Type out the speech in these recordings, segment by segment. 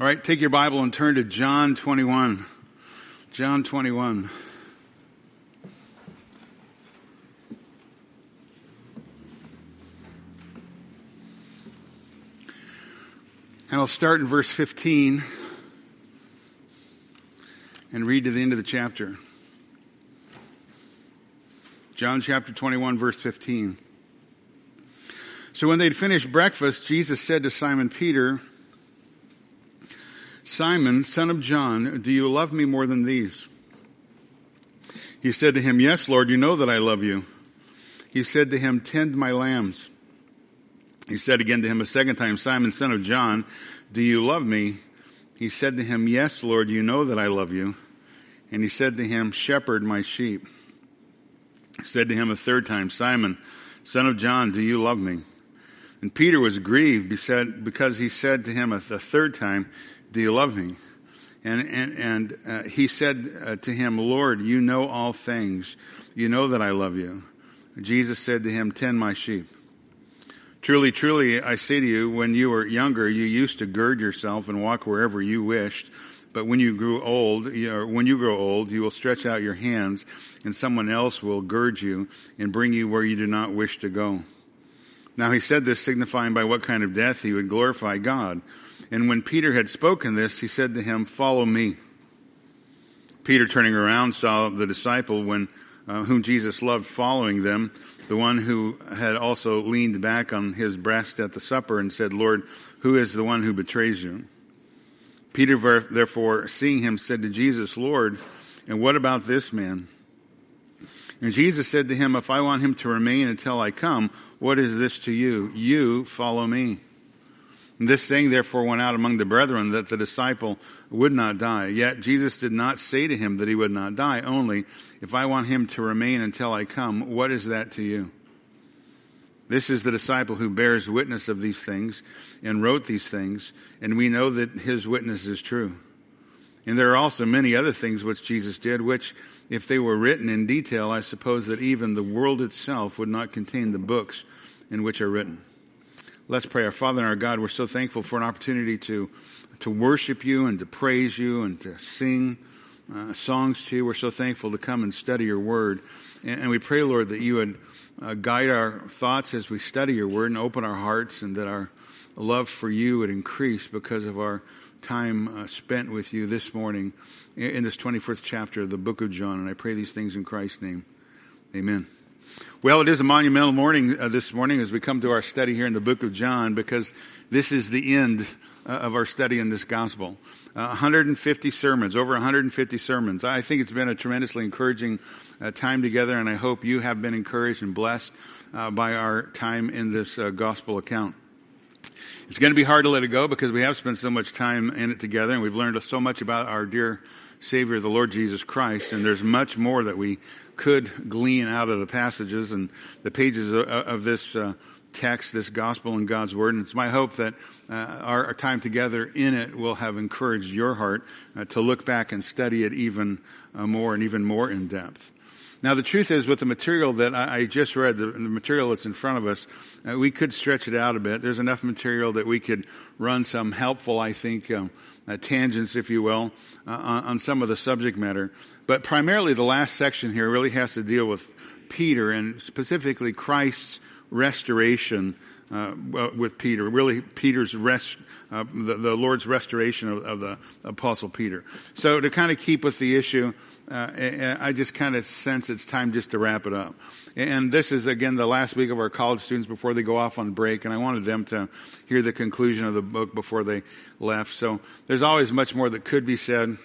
All right, take your Bible and turn to John 21. John 21. And I'll start in verse 15 and read to the end of the chapter. John chapter 21, verse 15. So when they'd finished breakfast, Jesus said to Simon Peter, Simon, son of John, do you love me more than these? He said to him, Yes, Lord, you know that I love you. He said to him, Tend my lambs. He said again to him a second time, Simon, son of John, do you love me? He said to him, Yes, Lord, you know that I love you. And he said to him, Shepherd my sheep. He said to him a third time, Simon, son of John, do you love me? And Peter was grieved because he said to him a third time, do you love me? And, and, and uh, he said uh, to him, Lord, you know all things. You know that I love you. Jesus said to him, tend my sheep. Truly, truly, I say to you, when you were younger, you used to gird yourself and walk wherever you wished. But when you grew old, or when you grow old, you will stretch out your hands, and someone else will gird you and bring you where you do not wish to go. Now he said this signifying by what kind of death he would glorify God. And when Peter had spoken this, he said to him, Follow me. Peter, turning around, saw the disciple when, uh, whom Jesus loved following them, the one who had also leaned back on his breast at the supper and said, Lord, who is the one who betrays you? Peter, therefore, seeing him, said to Jesus, Lord, and what about this man? And Jesus said to him, If I want him to remain until I come, what is this to you? You follow me. And this saying therefore went out among the brethren that the disciple would not die. Yet Jesus did not say to him that he would not die, only, if I want him to remain until I come, what is that to you? This is the disciple who bears witness of these things and wrote these things, and we know that his witness is true. And there are also many other things which Jesus did, which, if they were written in detail, I suppose that even the world itself would not contain the books in which are written. Let's pray. Our Father and our God, we're so thankful for an opportunity to, to worship you and to praise you and to sing uh, songs to you. We're so thankful to come and study your word. And, and we pray, Lord, that you would uh, guide our thoughts as we study your word and open our hearts and that our love for you would increase because of our time uh, spent with you this morning in, in this 21st chapter of the book of John. And I pray these things in Christ's name. Amen. Well, it is a monumental morning uh, this morning as we come to our study here in the book of John because this is the end uh, of our study in this gospel. Uh, 150 sermons, over 150 sermons. I think it's been a tremendously encouraging uh, time together, and I hope you have been encouraged and blessed uh, by our time in this uh, gospel account. It's going to be hard to let it go because we have spent so much time in it together, and we've learned so much about our dear Savior, the Lord Jesus Christ, and there's much more that we could glean out of the passages and the pages of, of this uh, text, this gospel and God's word. And it's my hope that uh, our, our, time together in it will have encouraged your heart uh, to look back and study it even uh, more and even more in depth. Now, the truth is, with the material that I, just read, the, material that's in front of us, uh, we could stretch it out a bit. There's enough material that we could run some helpful, I think, um, uh, tangents, if you will, uh, on, on, some of the subject matter. But primarily, the last section here really has to deal with Peter and specifically Christ's restoration uh, with Peter. Really, Peter's rest, uh, the, the, Lord's restoration of, of, the Apostle Peter. So, to kind of keep with the issue, uh, I just kind of sense it's time just to wrap it up. And this is again the last week of our college students before they go off on break, and I wanted them to hear the conclusion of the book before they left. So there's always much more that could be said.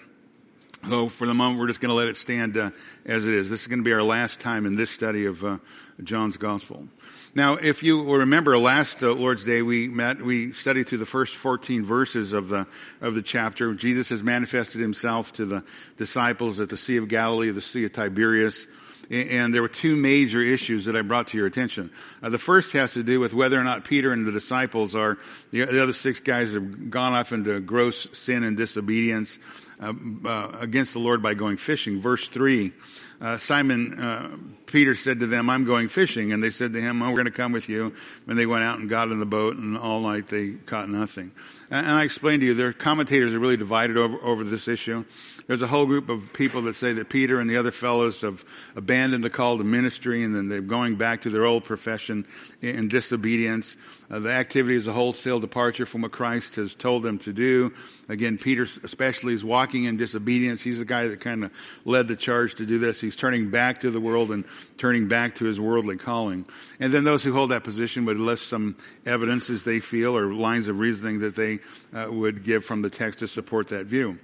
So for the moment, we're just going to let it stand uh, as it is. This is going to be our last time in this study of uh, John's Gospel. Now, if you will remember last uh, Lord's Day, we met, we studied through the first 14 verses of the, of the chapter. Jesus has manifested himself to the disciples at the Sea of Galilee, the Sea of Tiberias. And there were two major issues that I brought to your attention. Uh, the first has to do with whether or not Peter and the disciples are, the, the other six guys have gone off into gross sin and disobedience. uh, uh, against the Lord by going fishing. Verse 3, uh, Simon uh, Peter said to them, I'm going fishing. And they said to him, oh, we're going to come with you. And they went out and got in the boat, and all night they caught nothing. And, and I explained to you, their commentators are really divided over, over this issue. There's a whole group of people that say that Peter and the other fellows have abandoned the call to ministry and then they're going back to their old profession in disobedience. Uh, the activity is a wholesale departure from what Christ has told them to do. Again, Peter especially is walking in disobedience. He's the guy that kind of led the charge to do this. He's turning back to the world and turning back to his worldly calling. And then those who hold that position would list some evidence as they feel or lines of reasoning that they uh, would give from the text to support that view.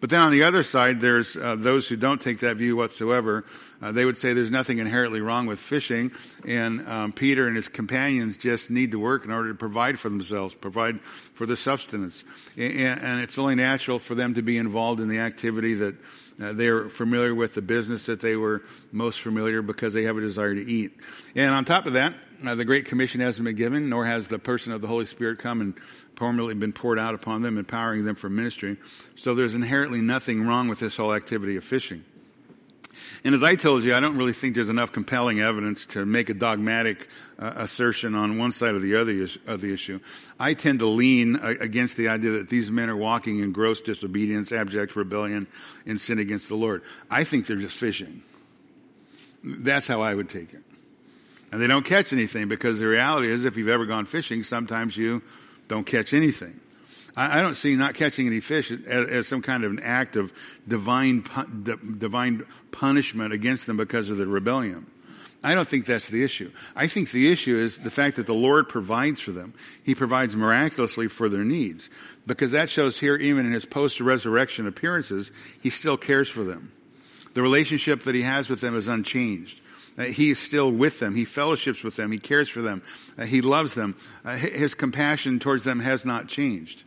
But then on the other side, there's uh, those who don't take that view whatsoever. Uh, they would say there's nothing inherently wrong with fishing, and um, Peter and his companions just need to work in order to provide for themselves, provide for their sustenance. And, and it's only natural for them to be involved in the activity that uh, they're familiar with, the business that they were most familiar because they have a desire to eat. And on top of that, uh, the Great Commission hasn't been given, nor has the person of the Holy Spirit come and permanently been poured out upon them, empowering them for ministry. So there's inherently nothing wrong with this whole activity of fishing. And as I told you, I don't really think there's enough compelling evidence to make a dogmatic uh, assertion on one side or the other is- of the issue. I tend to lean uh, against the idea that these men are walking in gross disobedience, abject rebellion, and sin against the Lord. I think they're just fishing. That's how I would take it. And they don't catch anything because the reality is if you've ever gone fishing, sometimes you don't catch anything. I, I don't see not catching any fish as, as, some kind of an act of divine, divine punishment against them because of the rebellion. I don't think that's the issue. I think the issue is the fact that the Lord provides for them. He provides miraculously for their needs. Because that shows here, even in his post-resurrection appearances, he still cares for them. The relationship that he has with them is unchanged. Uh, he is still with them. He fellowships with them. He cares for them. Uh, he loves them. Uh, his compassion towards them has not changed.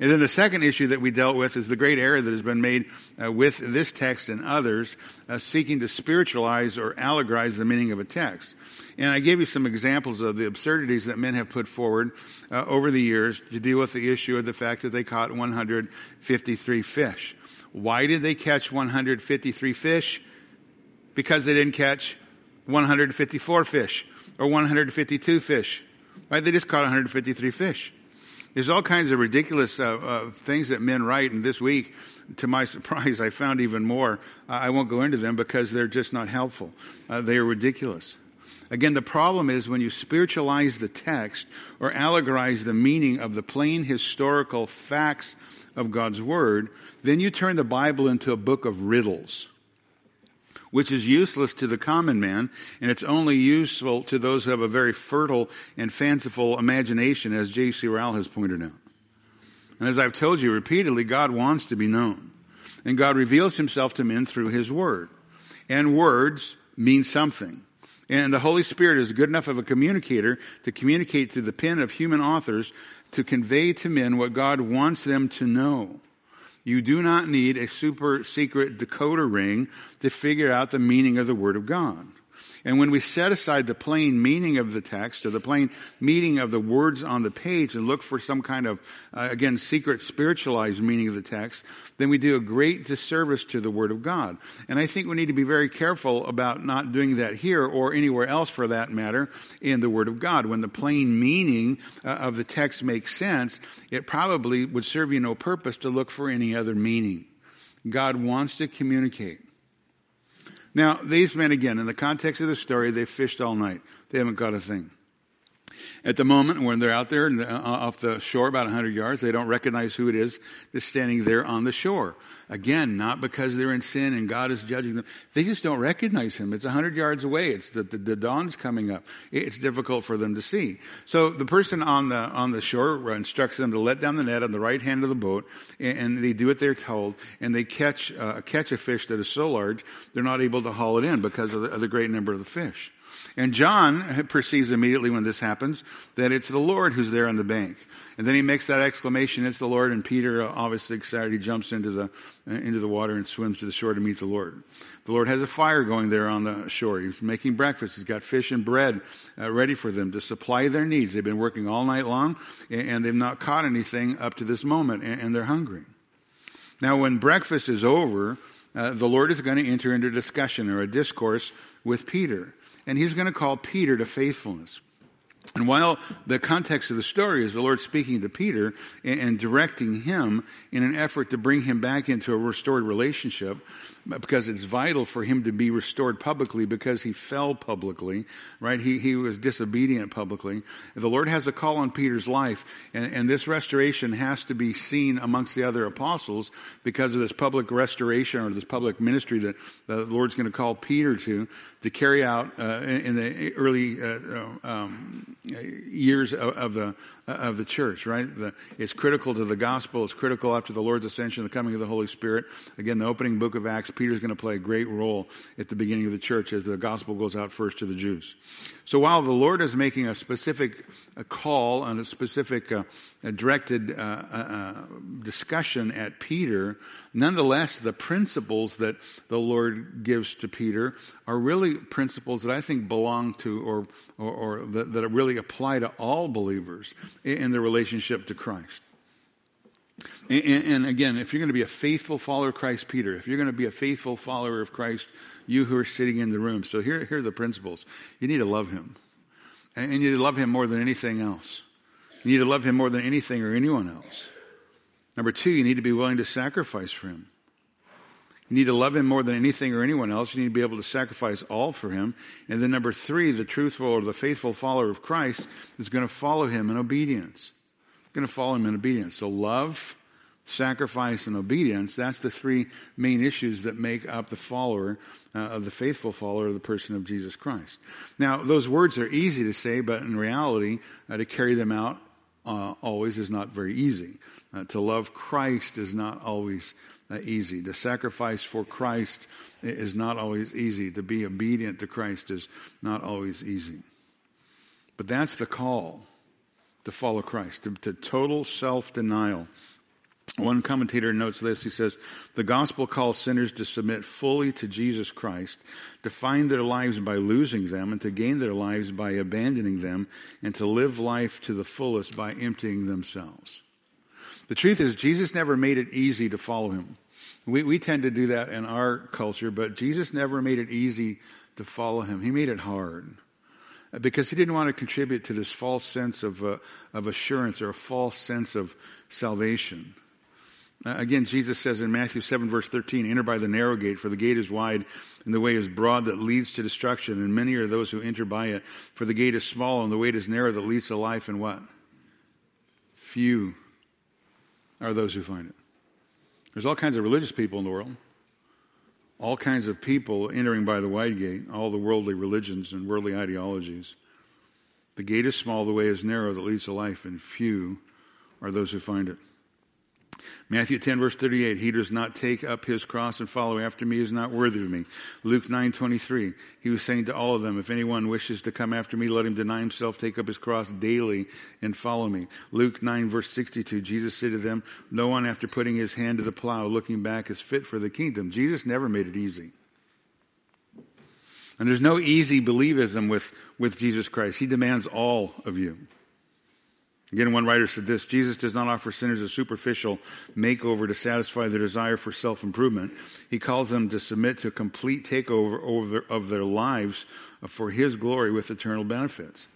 And then the second issue that we dealt with is the great error that has been made uh, with this text and others, uh, seeking to spiritualize or allegorize the meaning of a text. And I gave you some examples of the absurdities that men have put forward uh, over the years to deal with the issue of the fact that they caught 153 fish. Why did they catch 153 fish? Because they didn't catch 154 fish or 152 fish. Right? They just caught 153 fish. There's all kinds of ridiculous uh, uh, things that men write, and this week, to my surprise, I found even more. I won't go into them because they're just not helpful. Uh, they are ridiculous. Again, the problem is when you spiritualize the text or allegorize the meaning of the plain historical facts of God's Word, then you turn the Bible into a book of riddles which is useless to the common man, and it's only useful to those who have a very fertile and fanciful imagination, as J.C. Ryle has pointed out. And as I've told you repeatedly, God wants to be known. And God reveals himself to men through his word. And words mean something. And the Holy Spirit is good enough of a communicator to communicate through the pen of human authors to convey to men what God wants them to know. You do not need a super secret decoder ring to figure out the meaning of the Word of God. And when we set aside the plain meaning of the text or the plain meaning of the words on the page and look for some kind of, uh, again, secret spiritualized meaning of the text, then we do a great disservice to the Word of God. And I think we need to be very careful about not doing that here or anywhere else for that matter in the Word of God. When the plain meaning uh, of the text makes sense, it probably would serve you no purpose to look for any other meaning. God wants to communicate. Now, these men, again, in the context of the story, they fished all night. They haven't caught a thing. At the moment when they're out there uh, off the shore about 100 yards, they don't recognize who it is that's standing there on the shore. Again, not because they're in sin and God is judging them. They just don't recognize him. It's 100 yards away. It's the, the, the dawn's coming up. It's difficult for them to see. So the person on the, on the shore instructs them to let down the net on the right hand of the boat and, and they do what they're told and they catch, uh, catch a fish that is so large they're not able to haul it in because of the, of the great number of the fish. And John perceives immediately when this happens that it's the Lord who's there on the bank. And then he makes that exclamation, it's the Lord, and Peter, uh, obviously excited, he jumps into the, uh, into the water and swims to the shore to meet the Lord. The Lord has a fire going there on the shore. He's making breakfast. He's got fish and bread uh, ready for them to supply their needs. They've been working all night long, and, and they've not caught anything up to this moment, and, and they're hungry. Now, when breakfast is over, uh, the Lord is going to enter into discussion or a discourse with Peter. And he's going to call Peter to faithfulness. And while the context of the story is the Lord speaking to Peter and, directing him in an effort to bring him back into a restored relationship, because it's vital for him to be restored publicly because he fell publicly, right? He, he was disobedient publicly. The Lord has a call on Peter's life, and, and this restoration has to be seen amongst the other apostles because of this public restoration or this public ministry that the Lord's going to call Peter to, to carry out uh, in, in, the early uh, um, years of, of, the Uh, of the church. Right? The, it's critical to the gospel. It's critical after the Lord's ascension, the coming of the Holy Spirit. Again, the opening book of Acts. Peter's going to play a great role at the beginning of the church as the gospel goes out first to the Jews. So while the Lord is making a specific a call on a specific uh, a directed uh, uh, uh, discussion at Peter, nonetheless, the principles that the Lord gives to Peter are really principles that I think belong to or, or, or that, that really apply to all believers in, in their relationship to Christ. And, and, again, if you're going to be a faithful follower of Christ, Peter, if you're going to be a faithful follower of Christ, you who are sitting in the room. So here, here are the principles. You need to love him. And you need to love him more than anything else. You need to love him more than anything or anyone else. Number two, you need to be willing to sacrifice for him. You need to love him more than anything or anyone else. You need to be able to sacrifice all for him. And then number three, the truthful or the faithful follower of Christ is going to follow him in obedience. Going to follow him in obedience. So love, sacrifice, and obedience, that's the three main issues that make up the follower uh, of the faithful follower of the person of Jesus Christ. Now, those words are easy to say, but in reality, uh, to carry them out uh, always is not very easy. Uh, to love Christ is not always uh, easy. To sacrifice for Christ is not always easy. To be obedient to Christ is not always easy. But that's the call to follow Christ, to, to total self denial. One commentator notes this. He says, The gospel calls sinners to submit fully to Jesus Christ, to find their lives by losing them, and to gain their lives by abandoning them, and to live life to the fullest by emptying themselves. The truth is, Jesus never made it easy to follow him. We, we tend to do that in our culture, but Jesus never made it easy to follow him. He made it hard because he didn't want to contribute to this false sense of, uh, of assurance or a false sense of salvation. Uh, again, Jesus says in Matthew 7 verse 13, enter by the narrow gate, for the gate is wide and the way is broad that leads to destruction, and many are those who enter by it. For the gate is small and the way is narrow that leads to life, and what? Few are those who find it. There's all kinds of religious people in the world. All kinds of people entering by the wide gate, all the worldly religions and worldly ideologies. The gate is small, the way is narrow that leads to life, and few are those who find it. Matthew 10 verse 38, he does not take up his cross and follow after me is not worthy of me. Luke 9 23, he was saying to all of them, if anyone wishes to come after me, let him deny himself, take up his cross daily and follow me. Luke 9 verse 62, Jesus said to them, no one after putting his hand to the plow looking back is fit for the kingdom. Jesus never made it easy. And there's no easy believism with, with Jesus Christ. He demands all of you. Again, one writer said this Jesus does not offer sinners a superficial makeover to satisfy their desire for self improvement. He calls them to submit to a complete takeover of their lives for His glory with eternal benefits.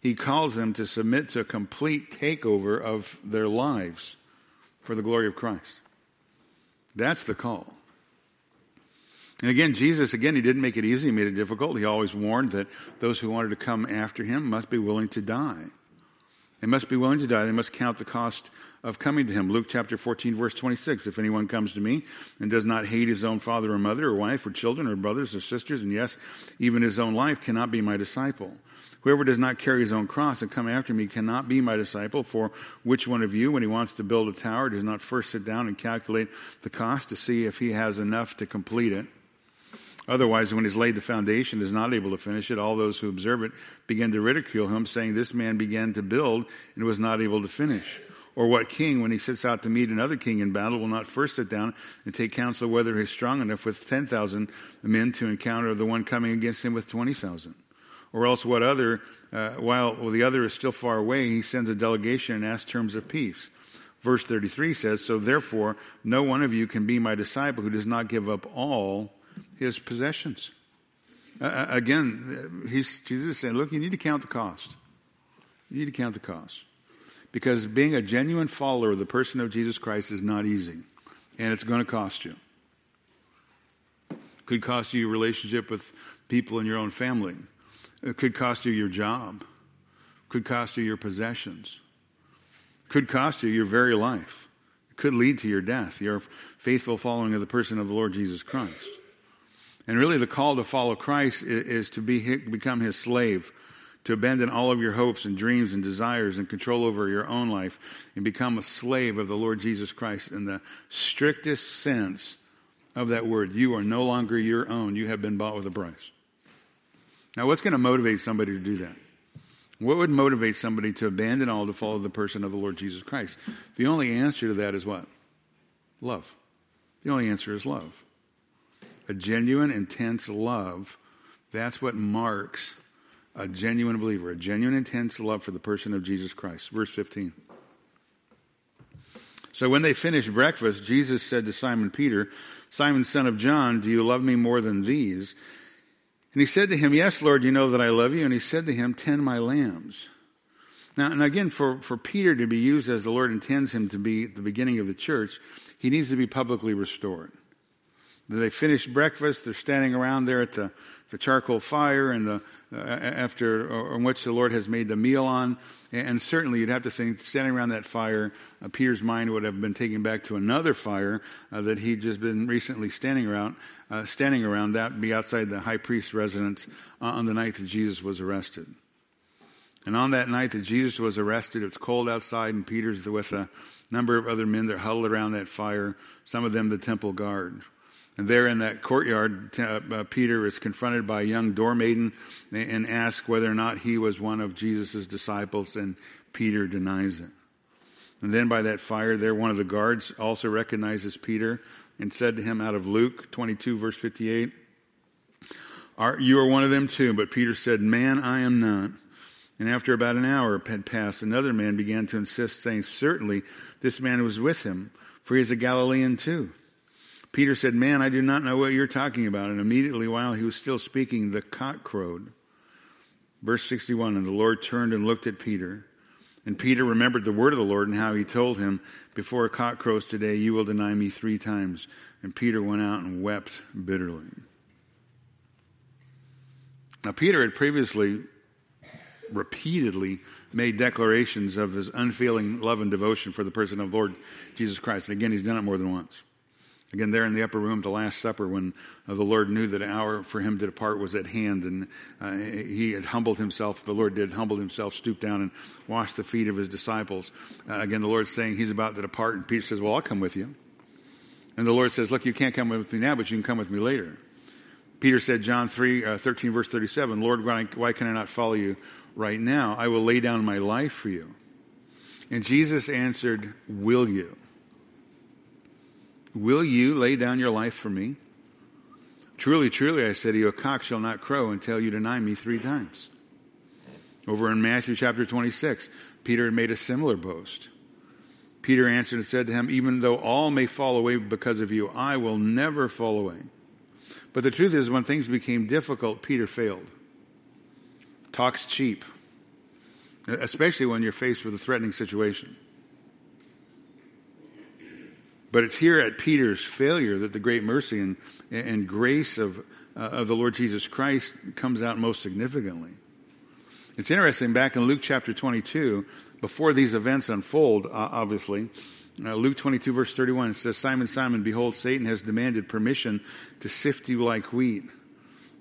He calls them to submit to a complete takeover of their lives for the glory of Christ. That's the call. And again, Jesus, again, he didn't make it easy, he made it difficult. He always warned that those who wanted to come after him must be willing to die. They must be willing to die. They must count the cost of coming to him. Luke chapter 14, verse 26. If anyone comes to me and does not hate his own father or mother or wife or children or brothers or sisters, and yes, even his own life, cannot be my disciple. Whoever does not carry his own cross and come after me cannot be my disciple. For which one of you, when he wants to build a tower, does not first sit down and calculate the cost to see if he has enough to complete it? Otherwise, when he's laid the foundation, is not able to finish it, all those who observe it begin to ridicule him, saying, This man began to build and was not able to finish. Or what king, when he sits out to meet another king in battle, will not first sit down and take counsel whether he's strong enough with 10,000 men to encounter the one coming against him with 20,000? Or else what other, uh, while well, the other is still far away, he sends a delegation and asks terms of peace. verse 33 says, So therefore, no one of you can be my disciple who does not give up all his possessions. Uh, again, he's, Jesus is saying, Look, you need to count the cost. You need to count the cost. Because being a genuine follower of the person of Jesus Christ is not easy. And it's going to cost you. Could cost you your relationship with people in your own family. It could cost you your job. Could cost you your possessions. Could cost you your very life. It could lead to your death, your faithful following of the person of the Lord Jesus Christ. And really the call to follow Christ is, to be, become his slave, to abandon all of your hopes and dreams and desires and control over your own life and become a slave of the Lord Jesus Christ in the strictest sense of that word. You are no longer your own. You have been bought with a price. Now, what's going to motivate somebody to do that? What would motivate somebody to abandon all to follow the person of the Lord Jesus Christ? The only answer to that is what? Love. The only answer is love. A genuine, intense love. That's what marks a genuine believer, a genuine, intense love for the person of Jesus Christ. Verse 15. So when they finished breakfast, Jesus said to Simon Peter, Simon, son of John, do you love me more than these? And he said to him, Yes, Lord, you know that I love you. And he said to him, Tend my lambs. Now, and again, for, for Peter to be used as the Lord intends him to be at the beginning of the church, he needs to be publicly restored. They finish breakfast. They're standing around there at the, the charcoal fire and the, uh, after, on which the Lord has made the meal on. And certainly you'd have to think, standing around that fire, uh, Peter's mind would have been taken back to another fire uh, that he'd just been recently standing around, uh, standing around. That would be outside the high priest's residence uh, on the night that Jesus was arrested. And on that night that Jesus was arrested, it's cold outside, and Peter's with a number of other men that huddled around that fire, some of them the temple guard. And there in that courtyard, uh, uh, Peter is confronted by a young door maiden and asks whether or not he was one of Jesus' disciples, and Peter denies it. And then by that fire there, one of the guards also recognizes Peter and said to him out of Luke 22 verse 58, are, you are one of them too. But Peter said, man, I am not. And after about an hour had passed, another man began to insist, saying, certainly this man was with him, for he is a Galilean too. Peter said, Man, I do not know what you're talking about. And immediately while he was still speaking, the cock crowed. Verse 61 And the Lord turned and looked at Peter. And Peter remembered the word of the Lord and how he told him, Before a cock crows today, you will deny me three times. And Peter went out and wept bitterly. Now, Peter had previously repeatedly made declarations of his unfailing love and devotion for the person of Lord Jesus Christ. And again, he's done it more than once. Again, there in the upper room, the Last Supper, when uh, the Lord knew that an hour for him to depart was at hand, and uh, he had humbled himself. The Lord did humble himself, stoop down, and wash the feet of his disciples. Uh, again, the Lord's saying he's about to depart, and Peter says, "Well, I'll come with you." And the Lord says, "Look, you can't come with me now, but you can come with me later." Peter said, John 3, uh, 13, verse 37, Lord, why, why can I not follow you right now? I will lay down my life for you. And Jesus answered, Will you? Will you lay down your life for me? Truly, truly, I say to you, a cock shall not crow until you deny me three times. Over in Matthew chapter 26, Peter made a similar boast. Peter answered and said to him, Even though all may fall away because of you, I will never fall away. But the truth is, when things became difficult, Peter failed. Talk's cheap, especially when you're faced with a threatening situation. But it's here at Peter's failure that the great mercy and, and grace of, uh, of the Lord Jesus Christ comes out most significantly. It's interesting, back in Luke chapter 22, before these events unfold, uh, obviously, uh, Luke 22 verse 31 it says, Simon, Simon, behold, Satan has demanded permission to sift you like wheat.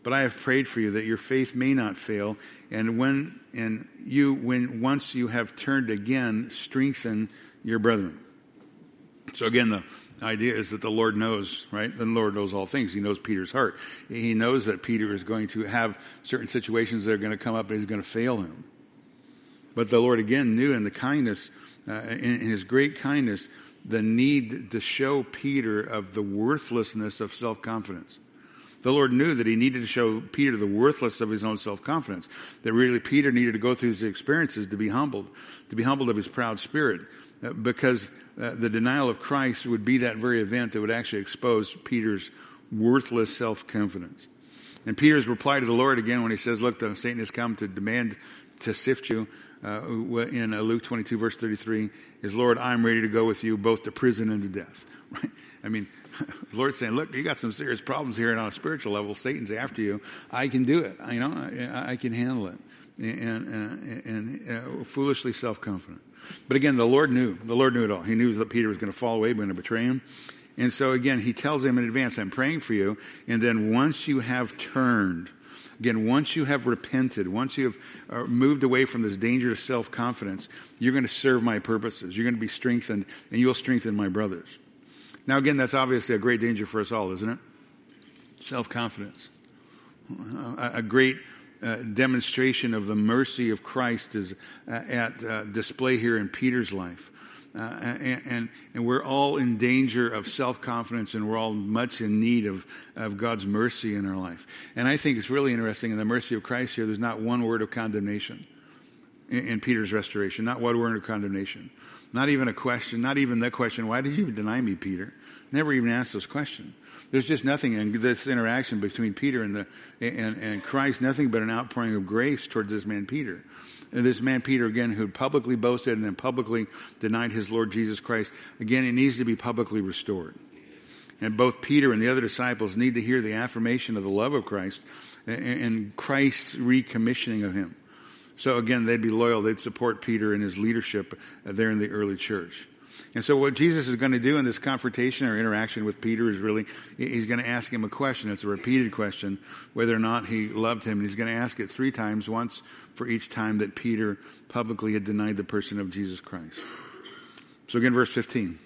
But I have prayed for you that your faith may not fail. And when, and you, when once you have turned again, strengthen your brethren. So again, the idea is that the Lord knows, right? The Lord knows all things. He knows Peter's heart. He knows that Peter is going to have certain situations that are going to come up and he's going to fail him. But the Lord again knew in the kindness, uh, in, in his great kindness, the need to show Peter of the worthlessness of self-confidence. The Lord knew that he needed to show Peter the worthlessness of his own self-confidence. That really Peter needed to go through these experiences to be humbled, to be humbled of his proud spirit. Uh, because uh, the denial of Christ would be that very event that would actually expose Peter's worthless self-confidence. And Peter's reply to the Lord again when he says, look, the Satan has come to demand to sift you, uh, in uh, Luke 22 verse 33 is, Lord, I'm ready to go with you both to prison and to death. Right? I mean, Lord's saying, look, you got some serious problems here and on a spiritual level. Satan's after you. I can do it. You know, I, I can handle it. And, and, and uh, foolishly self-confident. But again, the Lord knew. The Lord knew it all. He knew that Peter was going to fall away, going to betray him. And so again, he tells him in advance, I'm praying for you. And then once you have turned, Again, once you have repented, once you have uh, moved away from this dangerous self-confidence, you're going to serve my purposes. You're going to be strengthened and you'll strengthen my brothers. Now again, that's obviously a great danger for us all, isn't it? Self-confidence. A, great uh, demonstration of the mercy of Christ is uh, at uh, display here in Peter's life. Uh, and, and, and, we're all in danger of self-confidence and we're all much in need of, of God's mercy in our life. And I think it's really interesting in the mercy of Christ here, there's not one word of condemnation in, in Peter's restoration, not one word of condemnation. Not even a question, not even the question, why did you deny me, Peter? Never even asked those questions. There's just nothing in this interaction between Peter and the and, and Christ, nothing but an outpouring of grace towards this man Peter. And this man Peter again, who publicly boasted and then publicly denied his Lord Jesus Christ, again, it needs to be publicly restored. And both Peter and the other disciples need to hear the affirmation of the love of Christ and Christ's recommissioning of him. So again, they'd be loyal. They'd support Peter in his leadership there in the early church. And so what Jesus is going to do in this confrontation or interaction with Peter is really, he's going to ask him a question. It's a repeated question, whether or not he loved him. And he's going to ask it three times, once for each time that Peter publicly had denied the person of Jesus Christ. So again, verse 15.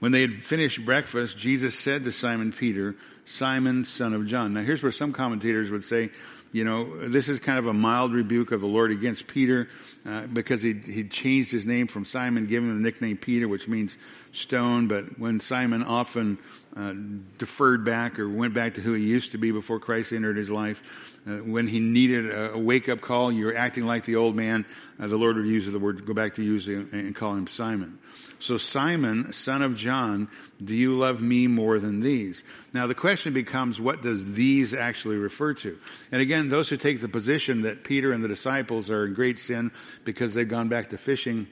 When they had finished breakfast, Jesus said to Simon Peter, Simon, son of John. Now here's where some commentators would say, you know, this is kind of a mild rebuke of the Lord against Peter uh, because he he changed his name from Simon, giving him the nickname Peter, which means stone. But when Simon often uh, deferred back or went back to who he used to be before Christ entered his life, uh, when he needed a, a wake up call, you're acting like the old man. Uh, the Lord would use the word, go back to use it and call him Simon. So Simon, son of John, do you love me more than these? Now the question becomes, what does these actually refer to? And again, those who take the position that Peter and the disciples are in great sin because they've gone back to fishing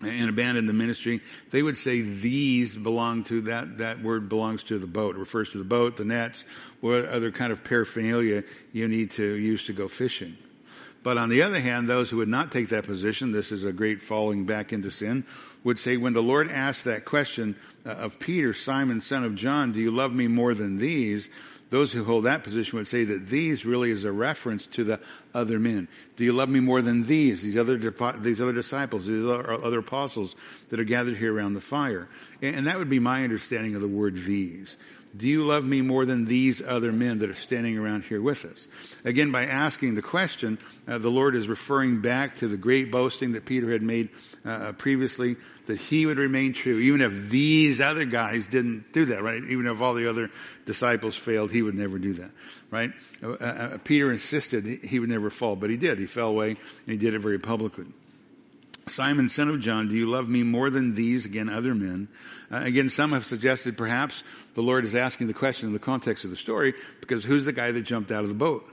and abandoned the ministry, they would say these belong to that, that word belongs to the boat. It refers to the boat, the nets, what other kind of paraphernalia you need to use to go fishing. But on the other hand, those who would not take that position, this is a great falling back into sin, would say when the Lord asked that question uh, of Peter, Simon, son of John, do you love me more than these? Those who hold that position would say that these really is a reference to the other men. Do you love me more than these, these other, these other disciples, these other apostles that are gathered here around the fire? And that would be my understanding of the word these. Do you love me more than these other men that are standing around here with us? Again, by asking the question, uh, the Lord is referring back to the great boasting that Peter had made uh, previously, that he would remain true, even if these other guys didn't do that, right? Even if all the other disciples failed, he would never do that, right? Uh, uh Peter insisted he would never fall, but he did. He fell away, and he did it very publicly. Simon, son of John, do you love me more than these, again, other men? Uh, again, some have suggested perhaps the Lord is asking the question in the context of the story because who's the guy that jumped out of the boat?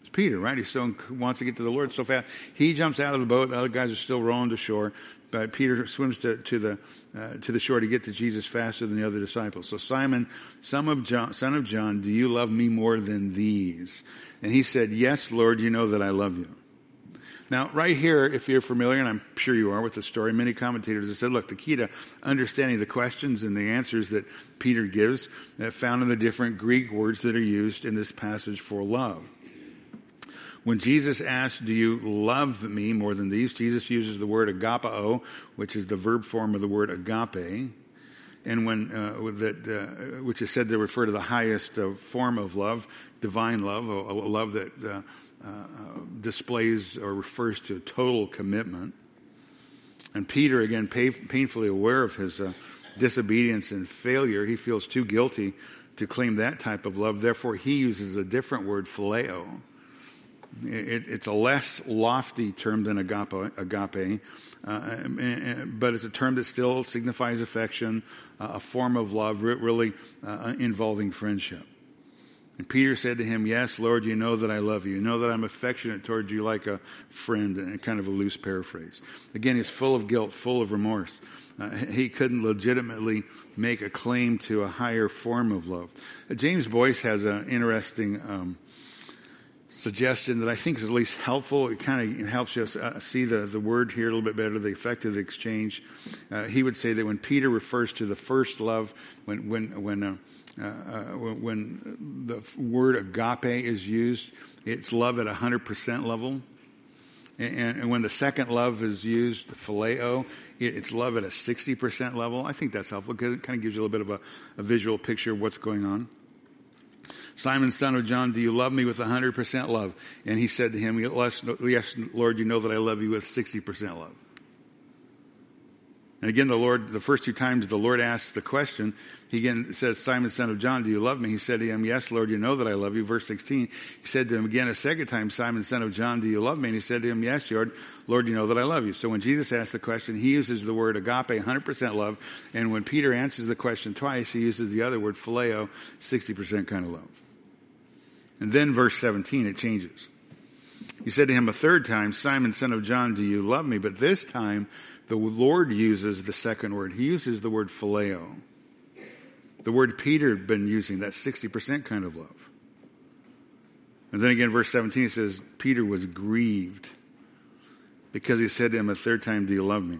It's Peter, right? He so wants to get to the Lord so fast. He jumps out of the boat. The other guys are still rowing to shore, but Peter swims to, to the uh, to the shore to get to Jesus faster than the other disciples. So Simon, son of John, son of John, do you love me more than these? And he said, Yes, Lord, you know that I love you. Now, right here, if you're familiar, and I'm sure you are with the story, many commentators have said, look, the key to understanding the questions and the answers that Peter gives uh, found in the different Greek words that are used in this passage for love. When Jesus asks, do you love me more than these? Jesus uses the word agapao, which is the verb form of the word agape. And when, uh, that, uh, which is said to refer to the highest uh, form of love, divine love, a, a love that uh, displays or refers to total commitment. And Peter, again, pay, painfully aware of his uh, disobedience and failure, he feels too guilty to claim that type of love. Therefore, he uses a different word, phileo, It, it's a less lofty term than agape, agape uh, but it's a term that still signifies affection, uh, a form of love, really uh, involving friendship. And Peter said to him, Yes, Lord, you know that I love you. You know that I'm affectionate towards you like a friend, and kind of a loose paraphrase. Again, he's full of guilt, full of remorse. Uh, he couldn't legitimately make a claim to a higher form of love. Uh, James Boice has an interesting um, suggestion that I think is at least helpful. It kind of helps us uh, see the, the word here a little bit better, the effect of the exchange. Uh, he would say that when Peter refers to the first love, when, when, when, uh, Uh, uh, when the word agape is used, it's love at a 100% level. And, and, when the second love is used, phileo, it's love at a 60% level. I think that's helpful because it kind of gives you a little bit of a, a visual picture of what's going on. Simon, son of John, do you love me with 100% love? And he said to him, yes, Lord, you know that I love you with 60% love. And again, the Lord, the first two times the Lord asks the question, he again says, Simon, son of John, do you love me? He said to him, yes, Lord, you know that I love you. Verse 16, he said to him again a second time, Simon, son of John, do you love me? And he said to him, yes, Lord, Lord, you know that I love you. So when Jesus asked the question, he uses the word agape, 100% love. And when Peter answers the question twice, he uses the other word, phileo, 60% kind of love. And then verse 17, it changes. He said to him a third time, Simon, son of John, do you love me? But this time, the Lord uses the second word. He uses the word phileo. The word Peter had been using, that 60% kind of love. And then again, verse 17, it says, Peter was grieved because he said to him a third time, do you love me?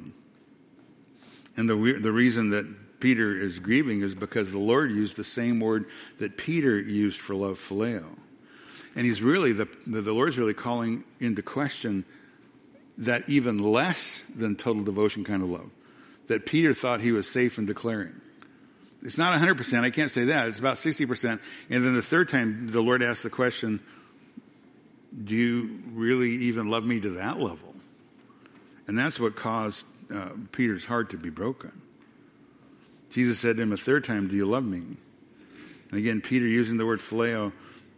And the, the reason that Peter is grieving is because the Lord used the same word that Peter used for love, phileo. And he's really, the, the Lord's really calling into question that even less than total devotion kind of love that Peter thought he was safe in declaring. It's not 100%, I can't say that. It's about 60%. And then the third time the Lord asked the question, do you really even love me to that level? And that's what caused uh, Peter's heart to be broken. Jesus said to him a third time, do you love me? And again, Peter using the word phileo,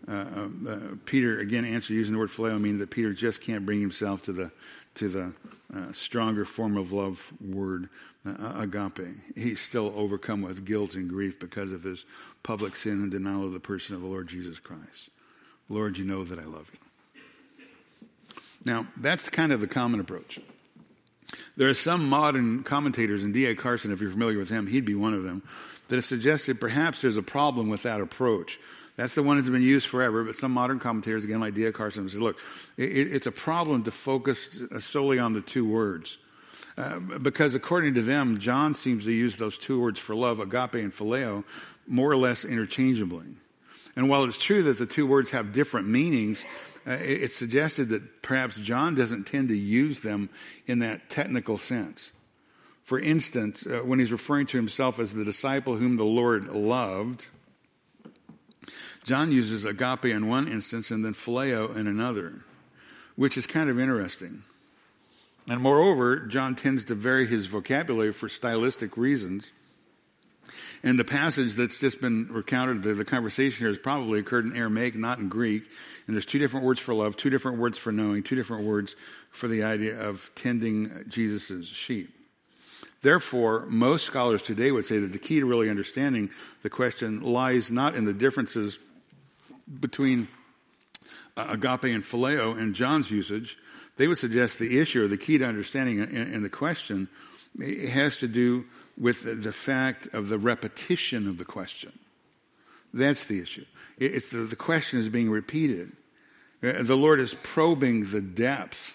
uh, uh, uh, Peter again answered using the word phileo, meaning that Peter just can't bring himself to the to the uh, stronger form of love word, uh, agape. He's still overcome with guilt and grief because of his public sin and denial of the person of the Lord Jesus Christ. Lord, you know that I love you. Now, that's kind of the common approach. There are some modern commentators, and D.A. Carson, if you're familiar with him, he'd be one of them, that have suggested perhaps there's a problem with that approach. That's the one that's been used forever, but some modern commentators, again, like D.A. Carson, say, look, it, it's a problem to focus solely on the two words. Uh, because according to them, John seems to use those two words for love, agape and phileo, more or less interchangeably. And while it's true that the two words have different meanings, uh, it, it's suggested that perhaps John doesn't tend to use them in that technical sense. For instance, uh, when he's referring to himself as the disciple whom the Lord loved, John uses agape in one instance and then phileo in another, which is kind of interesting. And moreover, John tends to vary his vocabulary for stylistic reasons. And the passage that's just been recounted, the, the, conversation here has probably occurred in Aramaic, not in Greek. And there's two different words for love, two different words for knowing, two different words for the idea of tending Jesus' sheep. Therefore, most scholars today would say that the key to really understanding the question lies not in the differences between uh, agape and phileo and John's usage, they would suggest the issue or the key to understanding in, in the question it has to do with the, the, fact of the repetition of the question. That's the issue. it's the, the question is being repeated. Uh, the Lord is probing the depth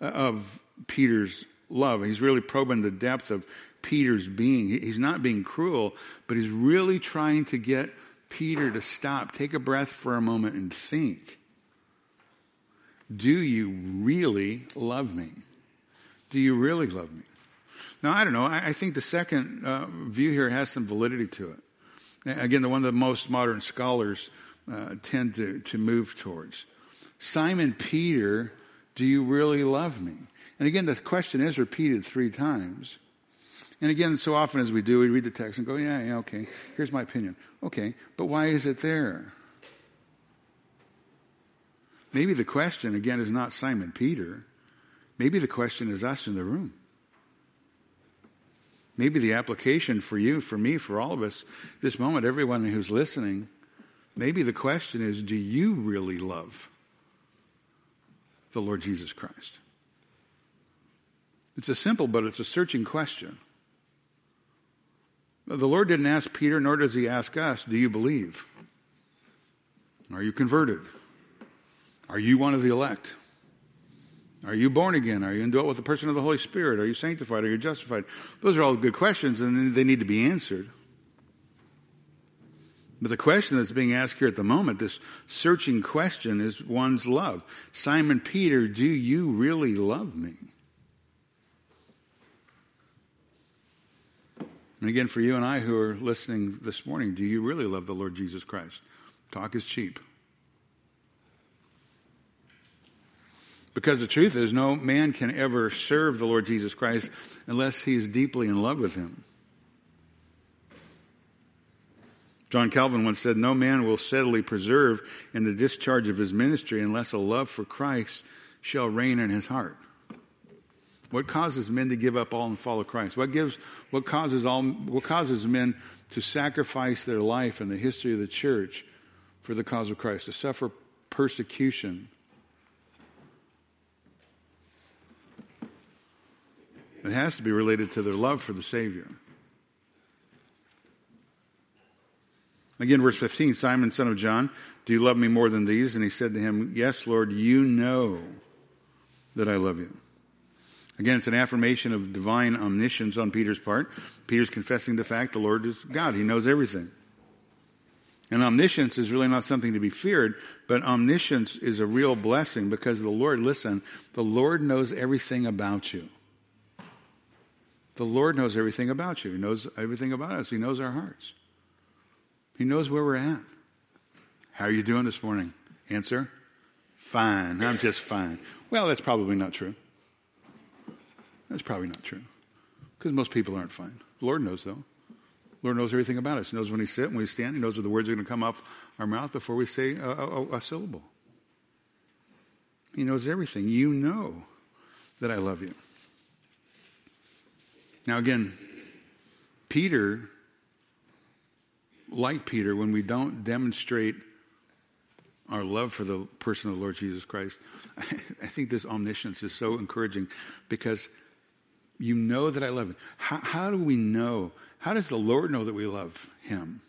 of Peter's love. He's really probing the depth of Peter's being. He's not being cruel, but he's really trying to get Peter to stop, take a breath for a moment and think. Do you really love me? Do you really love me? Now, I don't know. I, I think the second uh, view here has some validity to it. Again, the one that most modern scholars uh, tend to, to move towards. Simon Peter, do you really love me? And again, the question is repeated three times. And again, so often as we do, we read the text and go, yeah, yeah, okay, here's my opinion. Okay, but why is it there? Maybe the question, again, is not Simon Peter. Maybe the question is us in the room. Maybe the application for you, for me, for all of us, this moment, everyone who's listening, maybe the question is do you really love the Lord Jesus Christ? It's a simple, but it's a searching question. The Lord didn't ask Peter, nor does he ask us, do you believe? Are you converted? Are you one of the elect? Are you born again? Are you indwelt with the person of the Holy Spirit? Are you sanctified? Are you justified? Those are all good questions and they need to be answered. But the question that's being asked here at the moment, this searching question, is one's love. Simon Peter, do you really love me? And again, for you and I who are listening this morning, do you really love the Lord Jesus Christ? Talk is cheap. Because the truth is, no man can ever serve the Lord Jesus Christ unless he is deeply in love with him. John Calvin once said, No man will steadily preserve in the discharge of his ministry unless a love for Christ shall reign in his heart. What causes men to give up all and follow Christ? What gives, what causes all, what causes men to sacrifice their life in the history of the church for the cause of Christ, to suffer persecution? It has to be related to their love for the Savior. Again, verse 15 Simon, son of John, do you love me more than these? And he said to him, Yes, Lord, you know that I love you. Again, it's an affirmation of divine omniscience on Peter's part. Peter's confessing the fact the Lord is God. He knows everything. And omniscience is really not something to be feared, but omniscience is a real blessing because the Lord, listen, the Lord knows everything about you. The Lord knows everything about you. He knows everything about us. He knows our hearts. He knows where we're at. How are you doing this morning? Answer, fine. I'm just fine. Well, that's probably not true. That's probably not true. Because most people aren't fine. The Lord knows, though. The Lord knows everything about us. He knows when we sit, when we stand. He knows that the words are going to come off our mouth before we say a, a, a syllable. He knows everything. You know that I love you. Now, again, Peter, like Peter, when we don't demonstrate our love for the person of the Lord Jesus Christ, I think this omniscience is so encouraging because you know that I love you. How, how, do we know? How does the Lord know that we love him?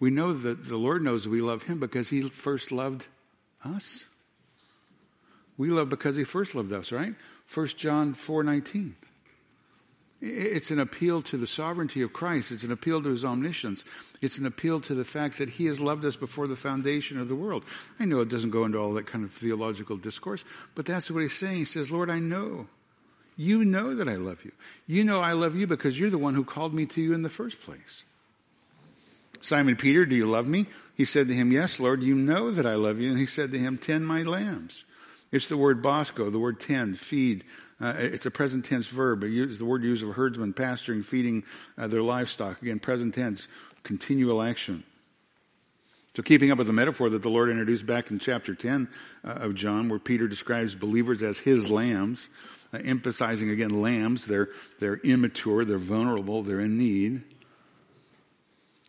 We know that the Lord knows we love him because he first loved us. We love because he first loved us, right? 1 John 4:19. It's an appeal to the sovereignty of Christ. It's an appeal to his omniscience. It's an appeal to the fact that he has loved us before the foundation of the world. I know it doesn't go into all that kind of theological discourse, but that's what he's saying. He says, Lord, I know you know that I love you. You know I love you because you're the one who called me to you in the first place. Simon Peter, do you love me? He said to him, Yes, Lord, you know that I love you. And he said to him, Tend my lambs. It's the word bosco, the word tend, feed. Uh, it's a present tense verb. It's the word used of a herdsman pasturing, feeding uh, their livestock. Again, present tense, continual action. So, keeping up with the metaphor that the Lord introduced back in chapter 10 uh, of John, where Peter describes believers as his lambs, uh, emphasizing again lambs. They're, they're immature, they're vulnerable, they're in need.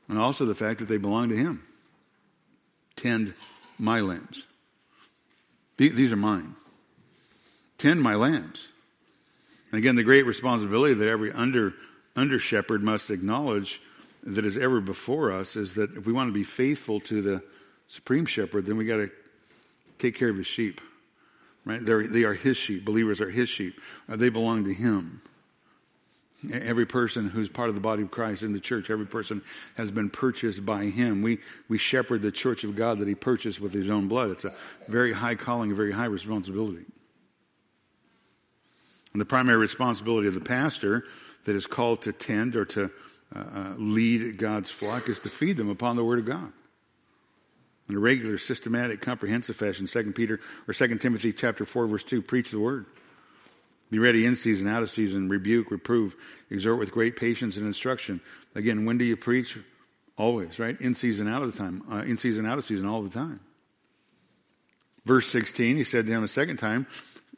And also the fact that they belong to Him. Tend my lambs. These are mine. Tend my lambs. And again, the great responsibility that every under, under shepherd must acknowledge that is ever before us is that if we want to be faithful to the supreme shepherd, then we got to take care of his sheep. Right? They're, they are his sheep. Believers are his sheep. Uh, they belong to him. Every person who's part of the body of Christ in the church, every person has been purchased by him. We, we shepherd the church of God that he purchased with his own blood. It's a very high calling, a very high responsibility. And the primary responsibility of the pastor that is called to tend or to uh, uh lead God's flock is to feed them upon the word of God in a regular, systematic, comprehensive fashion. Second Peter or Second Timothy chapter four, verse two, preach the word. Be ready in season, out of season, rebuke, reprove, exhort with great patience and instruction. Again, when do you preach? Always, right? In season, out of the time. Uh, in season, out of season, all the time. Verse 16, he said to him a second time,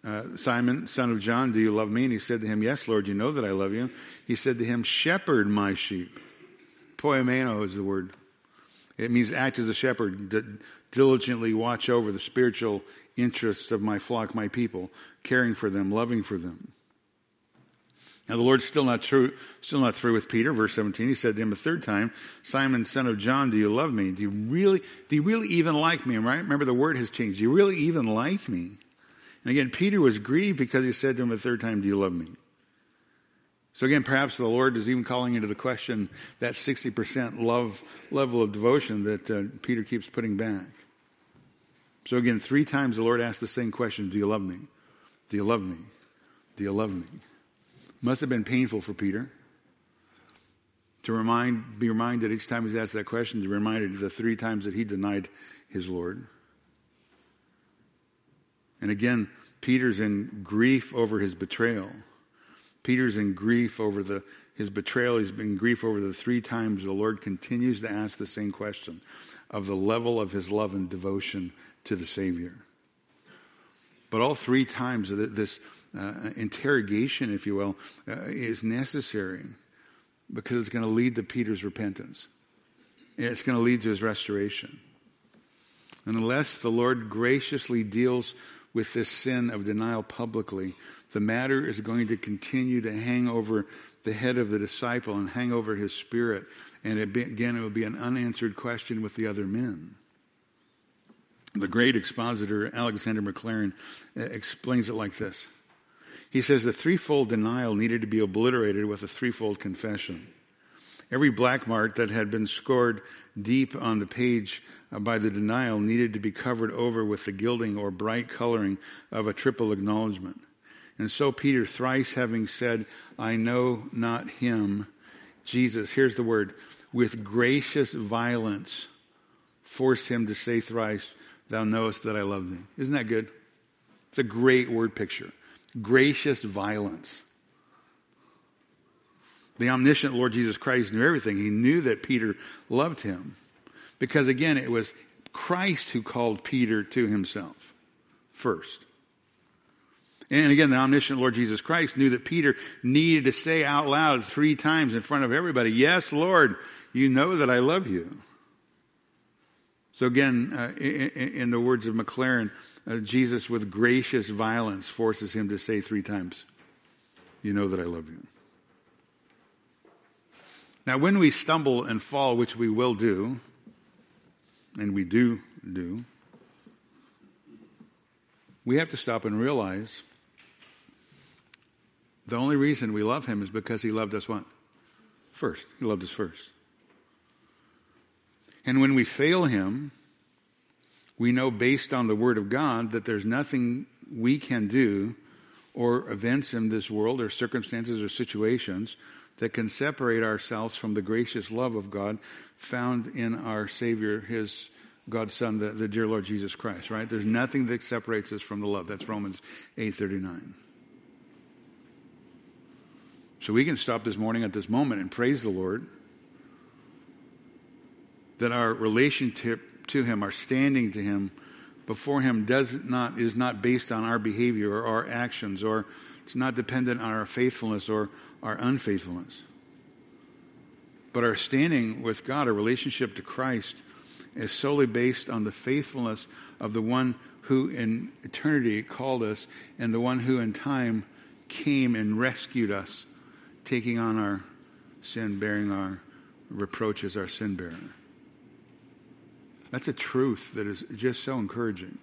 uh, Simon, son of John, do you love me? And he said to him, Yes, Lord, you know that I love you. He said to him, Shepherd my sheep. Poimeno is the word. It means act as a shepherd, diligently watch over the spiritual interests of my flock, my people, caring for them, loving for them. Now the Lord's still not true, still not through with Peter. Verse 17, he said to him a third time, Simon, son of John, do you love me? Do you really, do you really even like me? Right? Remember the word has changed. Do you really even like me? And again, Peter was grieved because he said to him a third time, do you love me? So again, perhaps the Lord is even calling into the question that 60% love level of devotion that uh, Peter keeps putting back. So again, three times the Lord asked the same question, do you love me? Do you love me? Do you love me? Must have been painful for Peter to remind, be reminded each time he's asked that question, to be reminded of the three times that he denied his Lord. And again, Peter's in grief over his betrayal. Peter's in grief over the, his betrayal. He's been in grief over the three times the Lord continues to ask the same question of the level of his love and devotion to the Savior. But all three times this uh, interrogation, if you will, uh, is necessary because it's going to lead to Peter's repentance. It's going to lead to his restoration. And unless the Lord graciously deals with this sin of denial publicly, the matter is going to continue to hang over the head of the disciple and hang over his spirit. And it be, again, it will be an unanswered question with the other men. The great expositor, Alexander Maclaren, uh, explains it like this. He says the threefold denial needed to be obliterated with a threefold confession. Every black mark that had been scored deep on the page uh, by the denial needed to be covered over with the gilding or bright coloring of a triple acknowledgement. And so Peter, thrice having said, I know not him, Jesus, here's the word, with gracious violence forced him to say thrice, Thou knowest that I love thee. Isn't that good? It's a great word picture. Gracious violence. The omniscient Lord Jesus Christ knew everything. He knew that Peter loved him. Because again, it was Christ who called Peter to himself first. And again, the omniscient Lord Jesus Christ knew that Peter needed to say out loud three times in front of everybody, Yes, Lord, you know that I love you. So again, uh, in, in, the words of Maclaren, uh, Jesus with gracious violence forces him to say three times, You know that I love you. Now, when we stumble and fall, which we will do, and we do do, we have to stop and realize the only reason we love him is because he loved us what? First. He loved us first. And when we fail him, we know based on the word of God that there's nothing we can do or events in this world or circumstances or situations that can separate ourselves from the gracious love of God found in our Savior, His God's Son, the, the dear Lord Jesus Christ, right? There's nothing that separates us from the love. That's Romans 8.39. So we can stop this morning at this moment and praise the Lord that our relationship to Him, our standing to Him before Him does not, is not based on our behavior or our actions or it's not dependent on our faithfulness or our unfaithfulness. But our standing with God, our relationship to Christ, is solely based on the faithfulness of the one who in eternity called us and the one who in time came and rescued us, taking on our sin, bearing our reproaches, our sin bearer. That's a truth that is just so encouraging.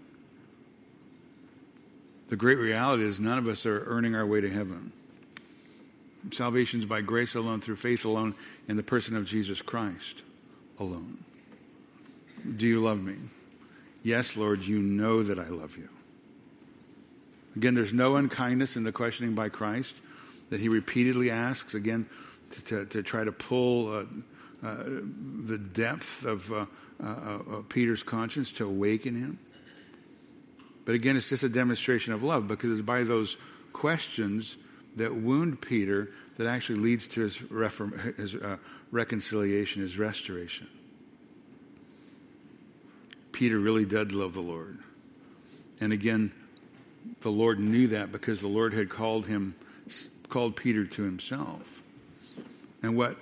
The great reality is none of us are earning our way to heaven. Salvation is by grace alone, through faith alone, in the person of Jesus Christ alone. Do you love me? Yes, Lord, you know that I love you. Again, there's no unkindness in the questioning by Christ that he repeatedly asks, again, to, to, to try to pull uh, uh, the depth of uh, uh, uh, Peter's conscience, to awaken him. But again, it's just a demonstration of love because it's by those questions that wound Peter that actually leads to his, reform, his reconciliation, his restoration. Peter really did love the Lord. And again, the Lord knew that because the Lord had called him, called Peter to himself. And what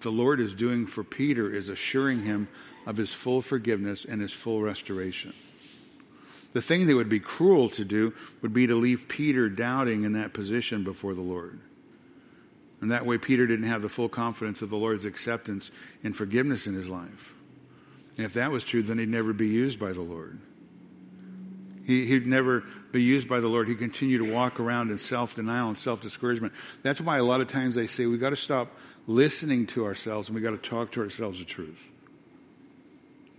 the Lord is doing for Peter is assuring him of his full forgiveness and his full restoration. The thing that would be cruel to do would be to leave Peter doubting in that position before the Lord. And that way, Peter didn't have the full confidence of the Lord's acceptance and forgiveness in his life. And if that was true, then he'd never be used by the Lord. He, would never be used by the Lord. He'd continue to walk around in self denial and self discouragement. That's why a lot of times they say we've got to stop listening to ourselves and we've got to talk to ourselves the truth.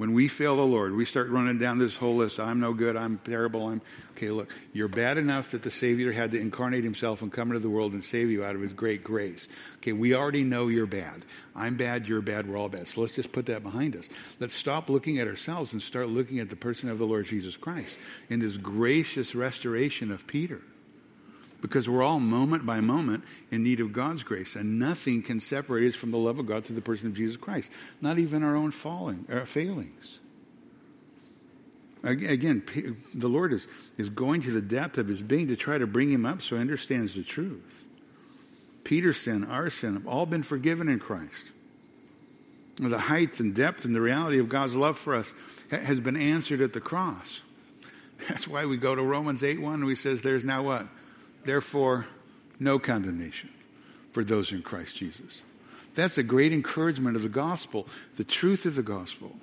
When we fail the Lord, we start running down this whole list. I'm no good. I'm terrible. I'm okay. Look, you're bad enough that the Savior had to incarnate Himself and come into the world and save you out of His great grace. Okay, we already know you're bad. I'm bad. You're bad. We're all bad. So let's just put that behind us. Let's stop looking at ourselves and start looking at the person of the Lord Jesus Christ in this gracious restoration of Peter because we're all moment by moment in need of God's grace, and nothing can separate us from the love of God through the person of Jesus Christ, not even our own falling, our failings. Again, the Lord is, is going to the depth of his being to try to bring him up so he understands the truth. Peter's sin, our sin, have all been forgiven in Christ. The height and depth and the reality of God's love for us has been answered at the cross. That's why we go to Romans 8 1 and he says, There's now what? Therefore, no condemnation for those in Christ Jesus. That's a great encouragement of the gospel, the truth of the gospel.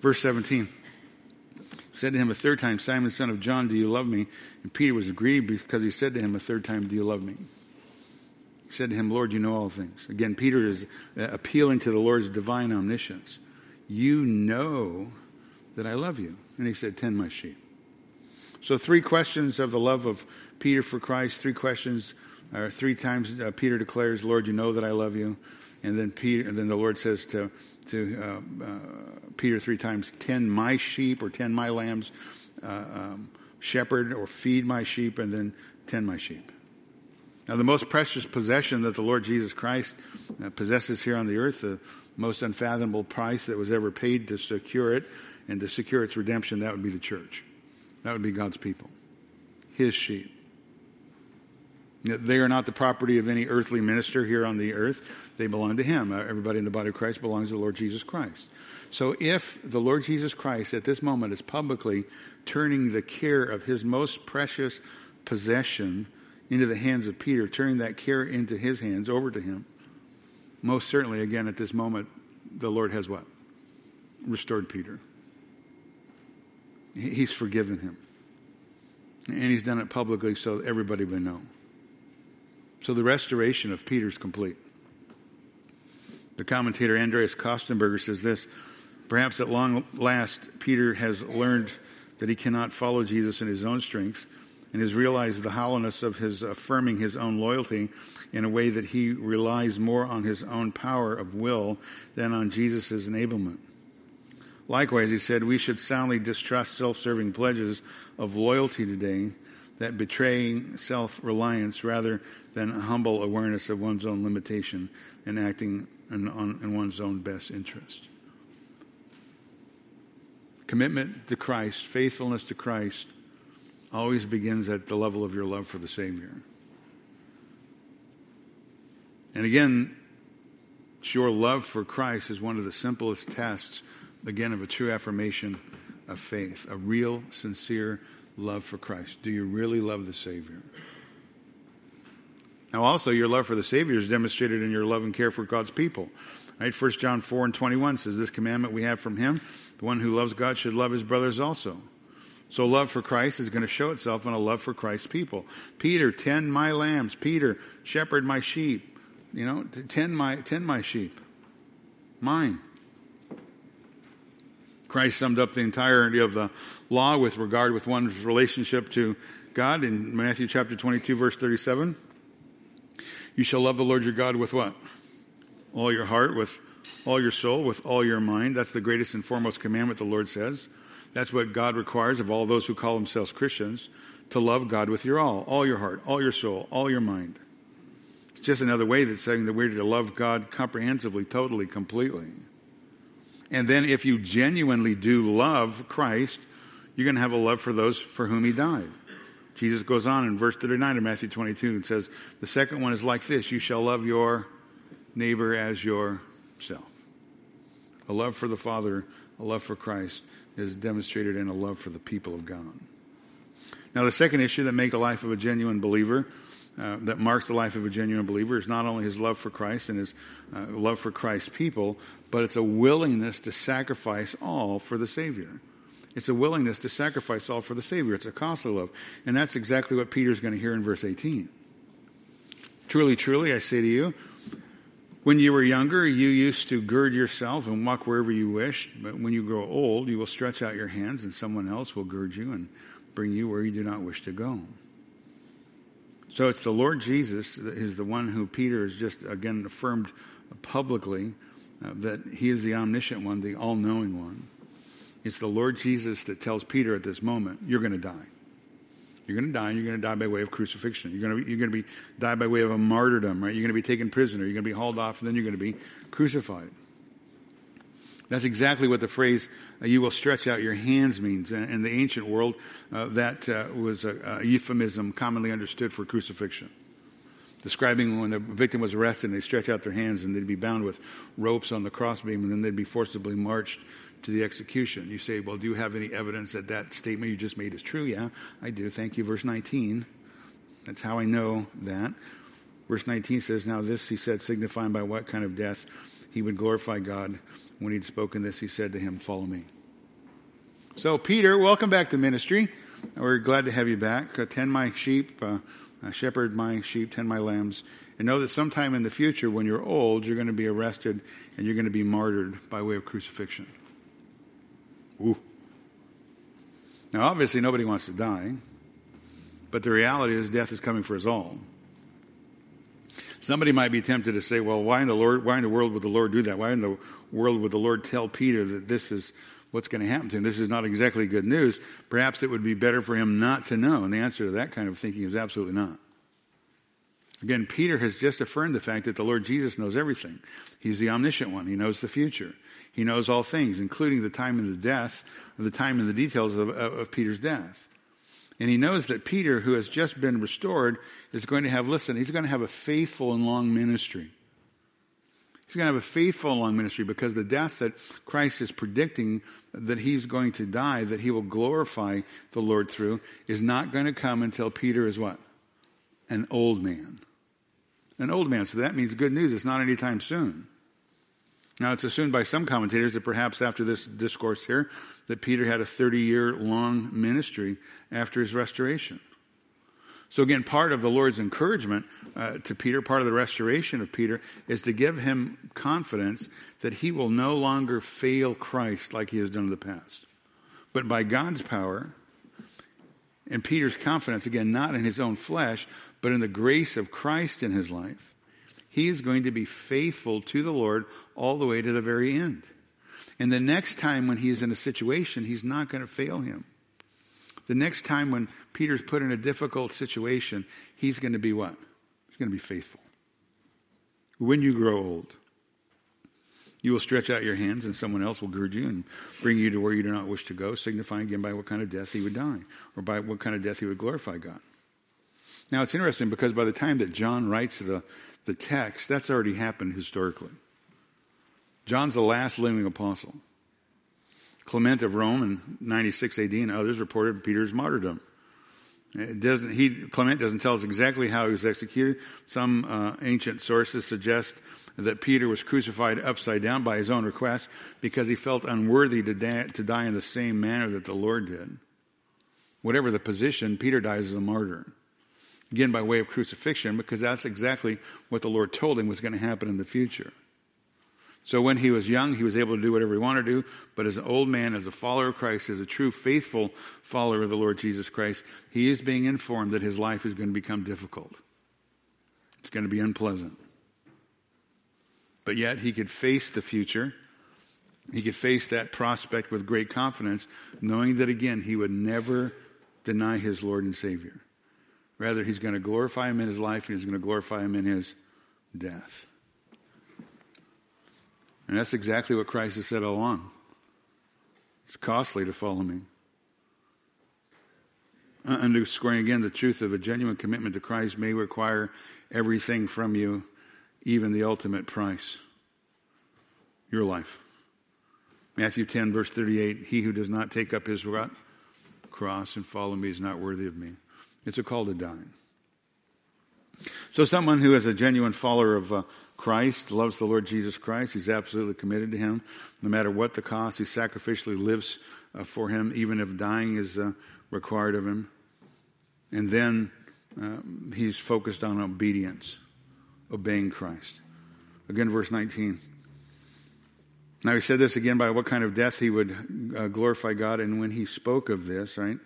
Verse 17 said to him a third time, Simon, son of John, do you love me? And Peter was aggrieved because he said to him a third time, Do you love me? He said to him, Lord, you know all things. Again, Peter is uh, appealing to the Lord's divine omniscience. You know that I love you. And he said, Tend my sheep. So, three questions of the love of Peter for Christ. Three questions, or three times uh, Peter declares, "Lord, you know that I love you," and then Peter, and then the Lord says to to uh, uh, Peter three times, "Tend my sheep," or "Tend my lambs," uh, um, "Shepherd," or "Feed my sheep," and then "Tend my sheep." Now, the most precious possession that the Lord Jesus Christ uh, possesses here on the earth, the most unfathomable price that was ever paid to secure it and to secure its redemption, that would be the church. That would be God's people, His sheep. They are not the property of any earthly minister here on the earth. They belong to Him. Uh, everybody in the body of Christ belongs to the Lord Jesus Christ. So if the Lord Jesus Christ at this moment is publicly turning the care of His most precious possession into the hands of Peter, turning that care into His hands, over to Him, most certainly, again, at this moment, the Lord has what? Restored Peter. He's forgiven him. And he's done it publicly so everybody would know. So the restoration of Peter is complete. The commentator Andreas Kostenberger says this Perhaps at long last, Peter has learned that he cannot follow Jesus in his own strength and has realized the hollowness of his affirming his own loyalty in a way that he relies more on his own power of will than on Jesus' enablement. Likewise, he said, we should soundly distrust self-serving pledges of loyalty today that betray self-reliance rather than humble awareness of one's own limitation and acting in, on, in one's own best interest. Commitment to Christ, faithfulness to Christ, always begins at the level of your love for the Savior. And again, your love for Christ is one of the simplest tests again, of a true affirmation of faith, a real, sincere love for Christ. Do you really love the Savior? Now, also, your love for the Savior is demonstrated in your love and care for God's people. Right? 1 John 4 and 21 says, This commandment we have from Him, the one who loves God should love his brothers also. So, love for Christ is going to show itself in a love for Christ's people. Peter, tend my lambs. Peter, shepherd my sheep. You know, tend my, tend my sheep. Mine. Christ summed up the entirety of the law with regard with one's relationship to God in Matthew chapter 22 verse 37. You shall love the Lord your God with what? All your heart, with all your soul, with all your mind. That's the greatest and foremost commandment the Lord says. That's what God requires of all those who call themselves Christians to love God with your all, all your heart, all your soul, all your mind. It's just another way that's saying that we're to love God comprehensively, totally, completely. And then if you genuinely do love Christ, you're going to have a love for those for whom he died. Jesus goes on in verse 39 of Matthew 22 and says, The second one is like this you shall love your neighbor as yourself. A love for the Father, a love for Christ is demonstrated in a love for the people of God. Now, the second issue that makes the life of a genuine believer, uh, that marks the life of a genuine believer, is not only his love for Christ and his uh, love for Christ's people, but it's a willingness to sacrifice all for the Savior. It's a willingness to sacrifice all for the Savior. It's a costly love. And that's exactly what Peter's going to hear in verse 18. Truly, truly, I say to you, when you were younger, you used to gird yourself and walk wherever you wished. But when you grow old, you will stretch out your hands, and someone else will gird you and bring you where you do not wish to go. So it's the Lord Jesus that is the one who Peter has just again affirmed publicly uh, that he is the omniscient one, the all knowing one. It's the Lord Jesus that tells Peter at this moment, You're going to die. You're going to die, and you're going to die by way of crucifixion. You're going to, you're going to be die by way of a martyrdom, right? You're going to be taken prisoner. You're going to be hauled off, and then you're going to be crucified. That's exactly what the phrase uh, "you will stretch out your hands" means. In, in the ancient world, uh, that uh, was a, a, euphemism commonly understood for crucifixion, describing when the victim was arrested and they stretch out their hands and they'd be bound with ropes on the crossbeam, and then they'd be forcibly marched to the execution. You say, well, do you have any evidence that that statement you just made is true? Yeah, I do. Thank you. Verse 19. That's how I know that. Verse 19 says, Now this he said, signifying by what kind of death he would glorify God. When he'd spoken this, he said to him, Follow me. So, Peter, welcome back to ministry. We're glad to have you back. Uh, tend my sheep, uh, uh, shepherd my sheep, tend my lambs. And know that sometime in the future, when you're old, you're going to be arrested and you're going to be martyred by way of crucifixion. Ooh. Now, obviously, nobody wants to die, but the reality is death is coming for us all. Somebody might be tempted to say, well, why in the Lord, why in the world would the Lord do that? Why in the world would the Lord tell Peter that this is what's going to happen to him? This is not exactly good news. Perhaps it would be better for him not to know. And the answer to that kind of thinking is absolutely not. Again, Peter has just affirmed the fact that the Lord Jesus knows everything. He's the omniscient one. He knows the future. He knows all things, including the time and the death, the time and the details of, of Peter's death. And he knows that Peter, who has just been restored, is going to have, listen, he's going to have a faithful and long ministry. He's going to have a faithful and long ministry because the death that Christ is predicting that he's going to die, that he will glorify the Lord through, is not going to come until Peter is what? An old man. An old man. So that means good news. It's not anytime soon. Now, it's assumed by some commentators that perhaps after this discourse here, that Peter had a 30 year long ministry after his restoration. So, again, part of the Lord's encouragement uh, to Peter, part of the restoration of Peter, is to give him confidence that he will no longer fail Christ like he has done in the past. But by God's power, and Peter's confidence, again, not in his own flesh, but in the grace of Christ in his life, he is going to be faithful to the Lord all the way to the very end. And the next time when he's in a situation, he's not going to fail him. The next time when Peter's put in a difficult situation, he's going to be what? He's going to be faithful. When you grow old, you will stretch out your hands and someone else will gird you and bring you to where you do not wish to go, signifying again by what kind of death he would die or by what kind of death he would glorify God. Now it's interesting because by the time that John writes to the the text, that's already happened historically. John's the last living apostle. Clement of Rome in 96 AD and others reported Peter's martyrdom. It doesn't, he, Clement doesn't tell us exactly how he was executed. Some uh, ancient sources suggest that Peter was crucified upside down by his own request because he felt unworthy to, to die in the same manner that the Lord did. Whatever the position, Peter dies as a martyr. Again, by way of crucifixion, because that's exactly what the Lord told him was going to happen in the future. So when he was young, he was able to do whatever he wanted to do. But as an old man, as a follower of Christ, as a true faithful follower of the Lord Jesus Christ, he is being informed that his life is going to become difficult. It's going to be unpleasant. But yet he could face the future. He could face that prospect with great confidence, knowing that again, he would never deny his Lord and Savior. Rather, he's going to glorify him in his life and he's going to glorify him in his death. And that's exactly what Christ has said all along. It's costly to follow me. Uh, underscoring again the truth of a genuine commitment to Christ may require everything from you, even the ultimate price your life. Matthew 10, verse 38 He who does not take up his cross and follow me is not worthy of me. It's a call to die. So, someone who is a genuine follower of uh, Christ, loves the Lord Jesus Christ, he's absolutely committed to him, no matter what the cost. He sacrificially lives uh, for him, even if dying is uh, required of him. And then uh, he's focused on obedience, obeying Christ. Again, verse 19. Now he said this again by what kind of death he would uh, glorify God. And when he spoke of this, right,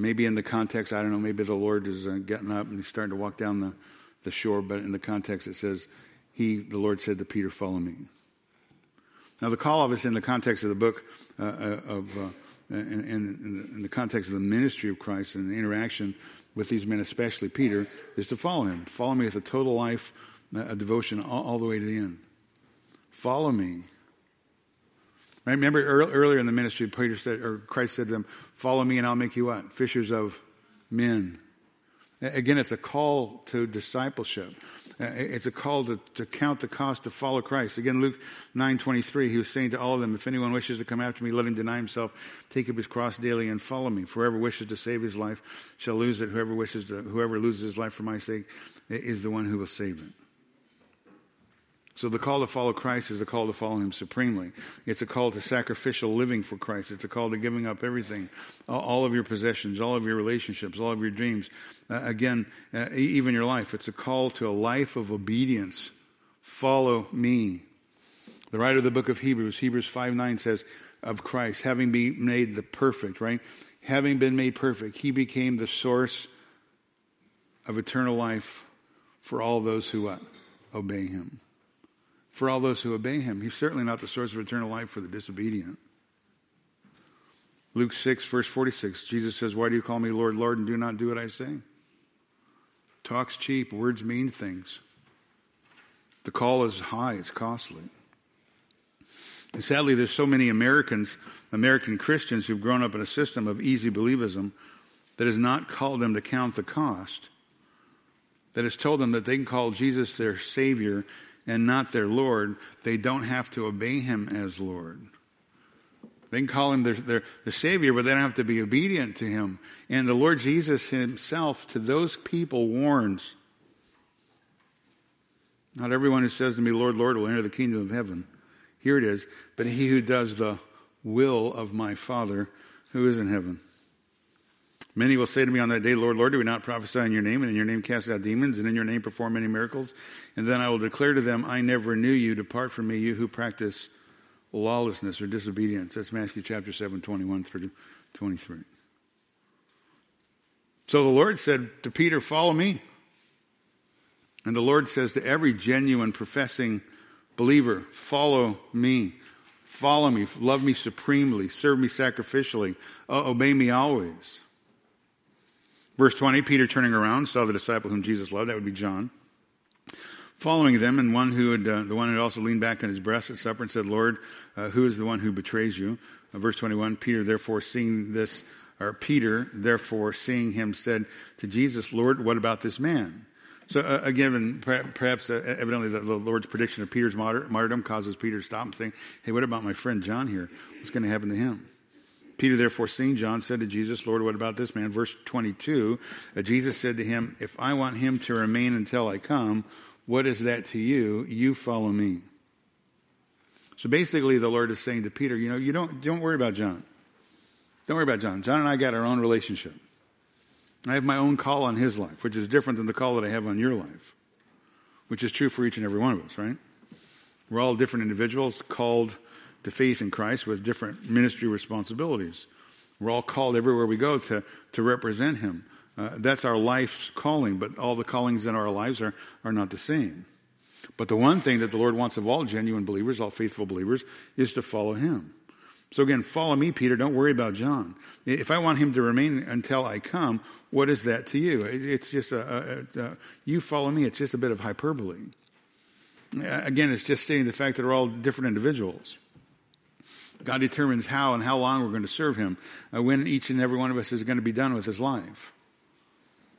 maybe in the context, I don't know, maybe the Lord is uh, getting up and he's starting to walk down the, the shore, but in the context it says, he, the Lord said to Peter, follow me. Now the call of us in the context of the book uh, uh of, uh, in, in, in, the context of the ministry of Christ and the interaction with these men, especially Peter, is to follow him. Follow me with a total life, uh, a devotion all, all the way to the end. Follow me. Remember earlier in the ministry, Peter said, or Christ said to them, "Follow me, and I'll make you what? Fishers of men." Again, it's a call to discipleship. It's a call to, to count the cost to follow Christ. Again, Luke 9.23, he was saying to all of them, if anyone wishes to come after me, let him deny himself, take up his cross daily and follow me. For whoever wishes to save his life shall lose it. Whoever wishes to, whoever loses his life for my sake is the one who will save it. So the call to follow Christ is a call to follow Him supremely. It's a call to sacrificial living for Christ. It's a call to giving up everything, all of your possessions, all of your relationships, all of your dreams. Uh, again, uh, even your life. It's a call to a life of obedience. Follow me. The writer of the book of Hebrews, Hebrews 5 9 says of Christ, having been made the perfect, right? Having been made perfect, He became the source of eternal life for all those who uh, obey Him for all those who obey him. He's certainly not the source of eternal life for the disobedient. Luke 6, verse 46, Jesus says, Why do you call me Lord, Lord, and do not do what I say? Talk's cheap, words mean things. The call is high, it's costly. And sadly, there's so many Americans, American Christians who've grown up in a system of easy believism that has not called them to count the cost, that has told them that they can call Jesus their Savior and not their Lord, they don't have to obey him as Lord. They can call him their, their, their, Savior, but they don't have to be obedient to him. And the Lord Jesus himself to those people warns Not everyone who says to me, Lord, Lord, will enter the kingdom of heaven. Here it is. But he who does the will of my Father who is in heaven. Many will say to me on that day, Lord, Lord, do we not prophesy in your name, and in your name cast out demons, and in your name perform many miracles? And then I will declare to them, I never knew you. Depart from me, you who practice lawlessness or disobedience. That's Matthew chapter 7, 21 through 23. So the Lord said to Peter, Follow me. And the Lord says to every genuine professing believer, Follow me. Follow me. Love me supremely. Serve me sacrificially. obey me always. Verse 20, Peter turning around saw the disciple whom Jesus loved. That would be John. Following them, and one who had, uh, the one who had also leaned back on his breast at supper and said, Lord, uh, who is the one who betrays you? Uh, verse 21, Peter therefore seeing this, or Peter therefore seeing him said to Jesus, Lord, what about this man? So uh, again, perhaps uh, evidently the, the, Lord's prediction of Peter's martyrdom causes Peter to stop and say, hey, what about my friend John here? What's going to happen to him? Peter, therefore, seeing John, said to Jesus, Lord, what about this man? Verse 22, uh, Jesus said to him, If I want him to remain until I come, what is that to you? You follow me. So basically, the Lord is saying to Peter, you know, you don't, don't worry about John. Don't worry about John. John and I got our own relationship. I have my own call on his life, which is different than the call that I have on your life, which is true for each and every one of us, right? We're all different individuals called to faith in Christ with different ministry responsibilities. We're all called everywhere we go to, to represent Him. Uh, that's our life's calling, but all the callings in our lives are, are not the same. But the one thing that the Lord wants of all genuine believers, all faithful believers, is to follow Him. So again, follow me, Peter. Don't worry about John. If I want him to remain until I come, what is that to you? It's just a, a, a you follow me. It's just a bit of hyperbole. Again, it's just stating the fact that we're all different individuals. God determines how and how long we're going to serve Him, uh, when each and every one of us is going to be done with His life.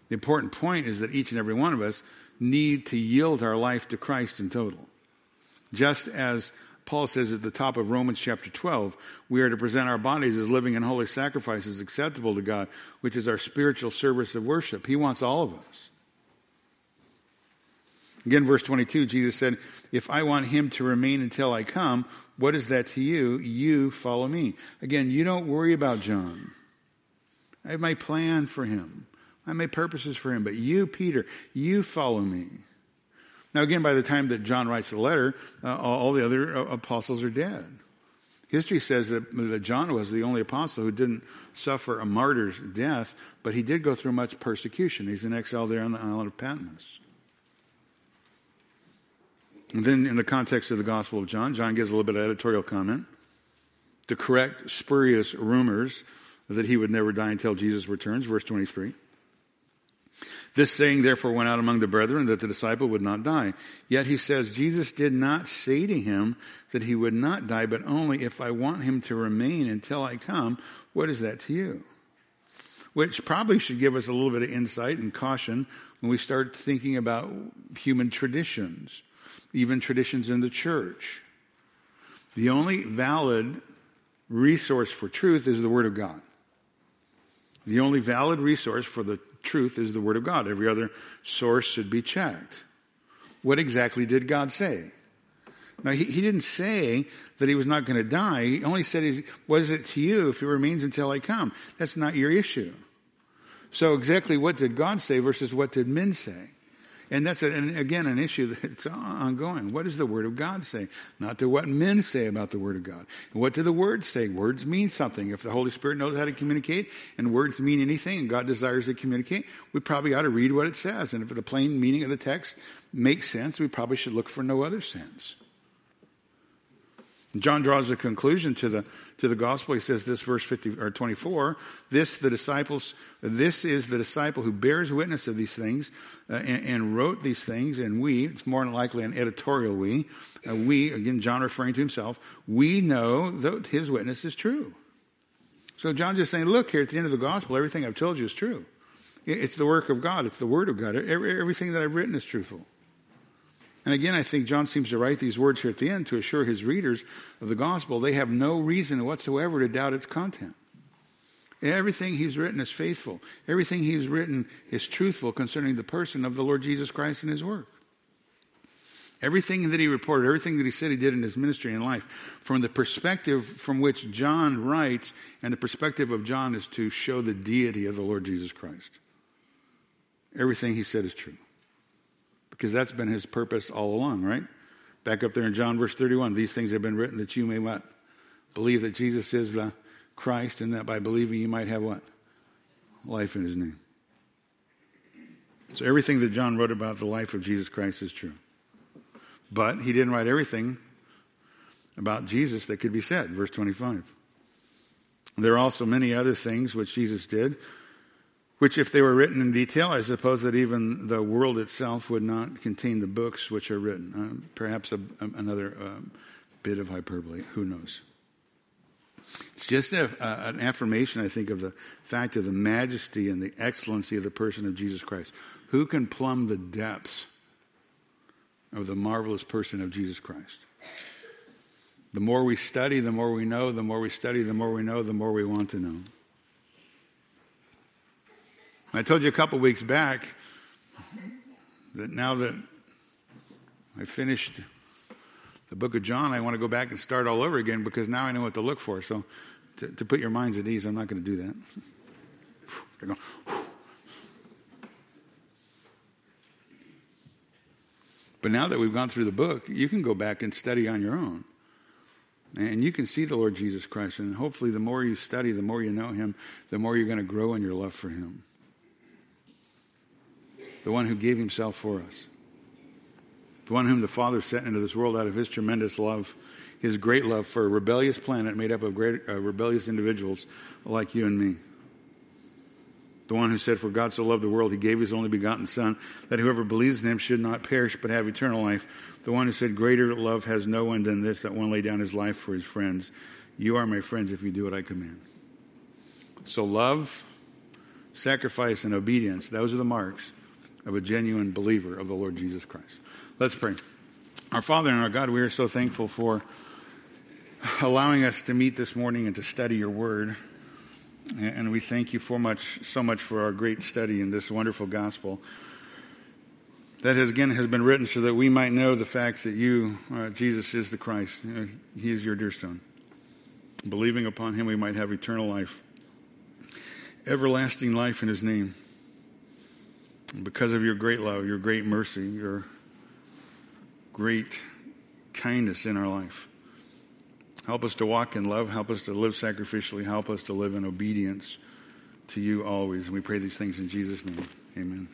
The important point is that each and every one of us need to yield our life to Christ in total. Just as Paul says at the top of Romans chapter 12, we are to present our bodies as living and holy sacrifices acceptable to God, which is our spiritual service of worship. He wants all of us. Again, verse 22, Jesus said, If I want him to remain until I come, what is that to you? You follow me. Again, you don't worry about John. I have my plan for him. I have my purposes for him. But you, Peter, you follow me. Now, again, by the time that John writes the letter, uh, all the other uh, apostles are dead. History says that, that John was the only apostle who didn't suffer a martyr's death, but he did go through much persecution. He's in exile there on the island of Patmos. And then, in the context of the Gospel of John, John gives a little bit of editorial comment to correct spurious rumors that he would never die until Jesus returns, verse 23. This saying therefore went out among the brethren that the disciple would not die. Yet he says, Jesus did not say to him that he would not die, but only if I want him to remain until I come, what is that to you? Which probably should give us a little bit of insight and caution when we start thinking about human traditions even traditions in the church. The only valid resource for truth is the Word of God. The only valid resource for the truth is the Word of God. Every other source should be checked. What exactly did God say? Now, he, he didn't say that he was not going to die. He only said, What is it to you if it remains until I come? That's not your issue. So, exactly what did God say versus what did men say? And that's, and again, an issue that's ongoing. What does the Word of God say? Not to what men say about the Word of God. What do the words say? Words mean something. If the Holy Spirit knows how to communicate and words mean anything and God desires to communicate, we probably ought to read what it says. And if the plain meaning of the text makes sense, we probably should look for no other sense. John draws a conclusion to the to the gospel. He says this verse 50 or 24, this the disciples this is the disciple who bears witness of these things uh, and, and, wrote these things and we, it's more than likely an editorial we, uh, we again John referring to himself, we know that his witness is true. So John's just saying, look here at the end of the gospel, everything I've told you is true. It's the work of God. It's the word of God. Everything that I've written is truthful. And again, I think John seems to write these words here at the end to assure his readers of the gospel they have no reason whatsoever to doubt its content. Everything he's written is faithful. Everything he's written is truthful concerning the person of the Lord Jesus Christ and his work. Everything that he reported, everything that he said he did in his ministry and life, from the perspective from which John writes, and the perspective of John is to show the deity of the Lord Jesus Christ. Everything he said is true because that's been his purpose all along, right? Back up there in John verse 31, these things have been written that you may what? Believe that Jesus is the Christ and that by believing you might have what? Life in his name. So everything that John wrote about the life of Jesus Christ is true. But he didn't write everything about Jesus that could be said. Verse 25. There are also many other things which Jesus did which, if they were written in detail, I suppose that even the world itself would not contain the books which are written. Uh, perhaps a, a, another uh, bit of hyperbole. Who knows? It's just a, an affirmation, I think, of the fact of the majesty and the excellency of the person of Jesus Christ. Who can plumb the depths of the marvelous person of Jesus Christ? The more we study, the more we know. The more we study, the more we know, the more we want to know. I told you a couple weeks back that now that I finished the book of John, I want to go back and start all over again because now I know what to look for. So, to, to put your minds at ease, I'm not going to do that. Going, but now that we've gone through the book, you can go back and study on your own. And you can see the Lord Jesus Christ. And hopefully, the more you study, the more you know Him, the more you're going to grow in your love for Him the one who gave himself for us, the one whom the Father sent into this world out of his tremendous love, his great love for a rebellious planet made up of great, uh, rebellious individuals like you and me. The one who said, For God so loved the world, he gave his only begotten Son, that whoever believes in him should not perish but have eternal life. The one who said, Greater love has no one than this, that one lay down his life for his friends. You are my friends if you do what I command. So love sacrifice, and obedience. Those are the marks of a genuine believer of the Lord Jesus Christ. Let's pray. Our Father and our God, we are so thankful for allowing us to meet this morning and to study your word. And we thank you for much, so much for our great study in this wonderful gospel that has again has been written so that we might know the fact that you, uh, Jesus, is the Christ. You know, he is your dear Son. Believing upon him, we might have eternal life, everlasting life in his name. Because of your great love, your great mercy, your great kindness in our life. Help us to walk in love. Help us to live sacrificially. Help us to live in obedience to you always. And we pray these things in Jesus' name. Amen.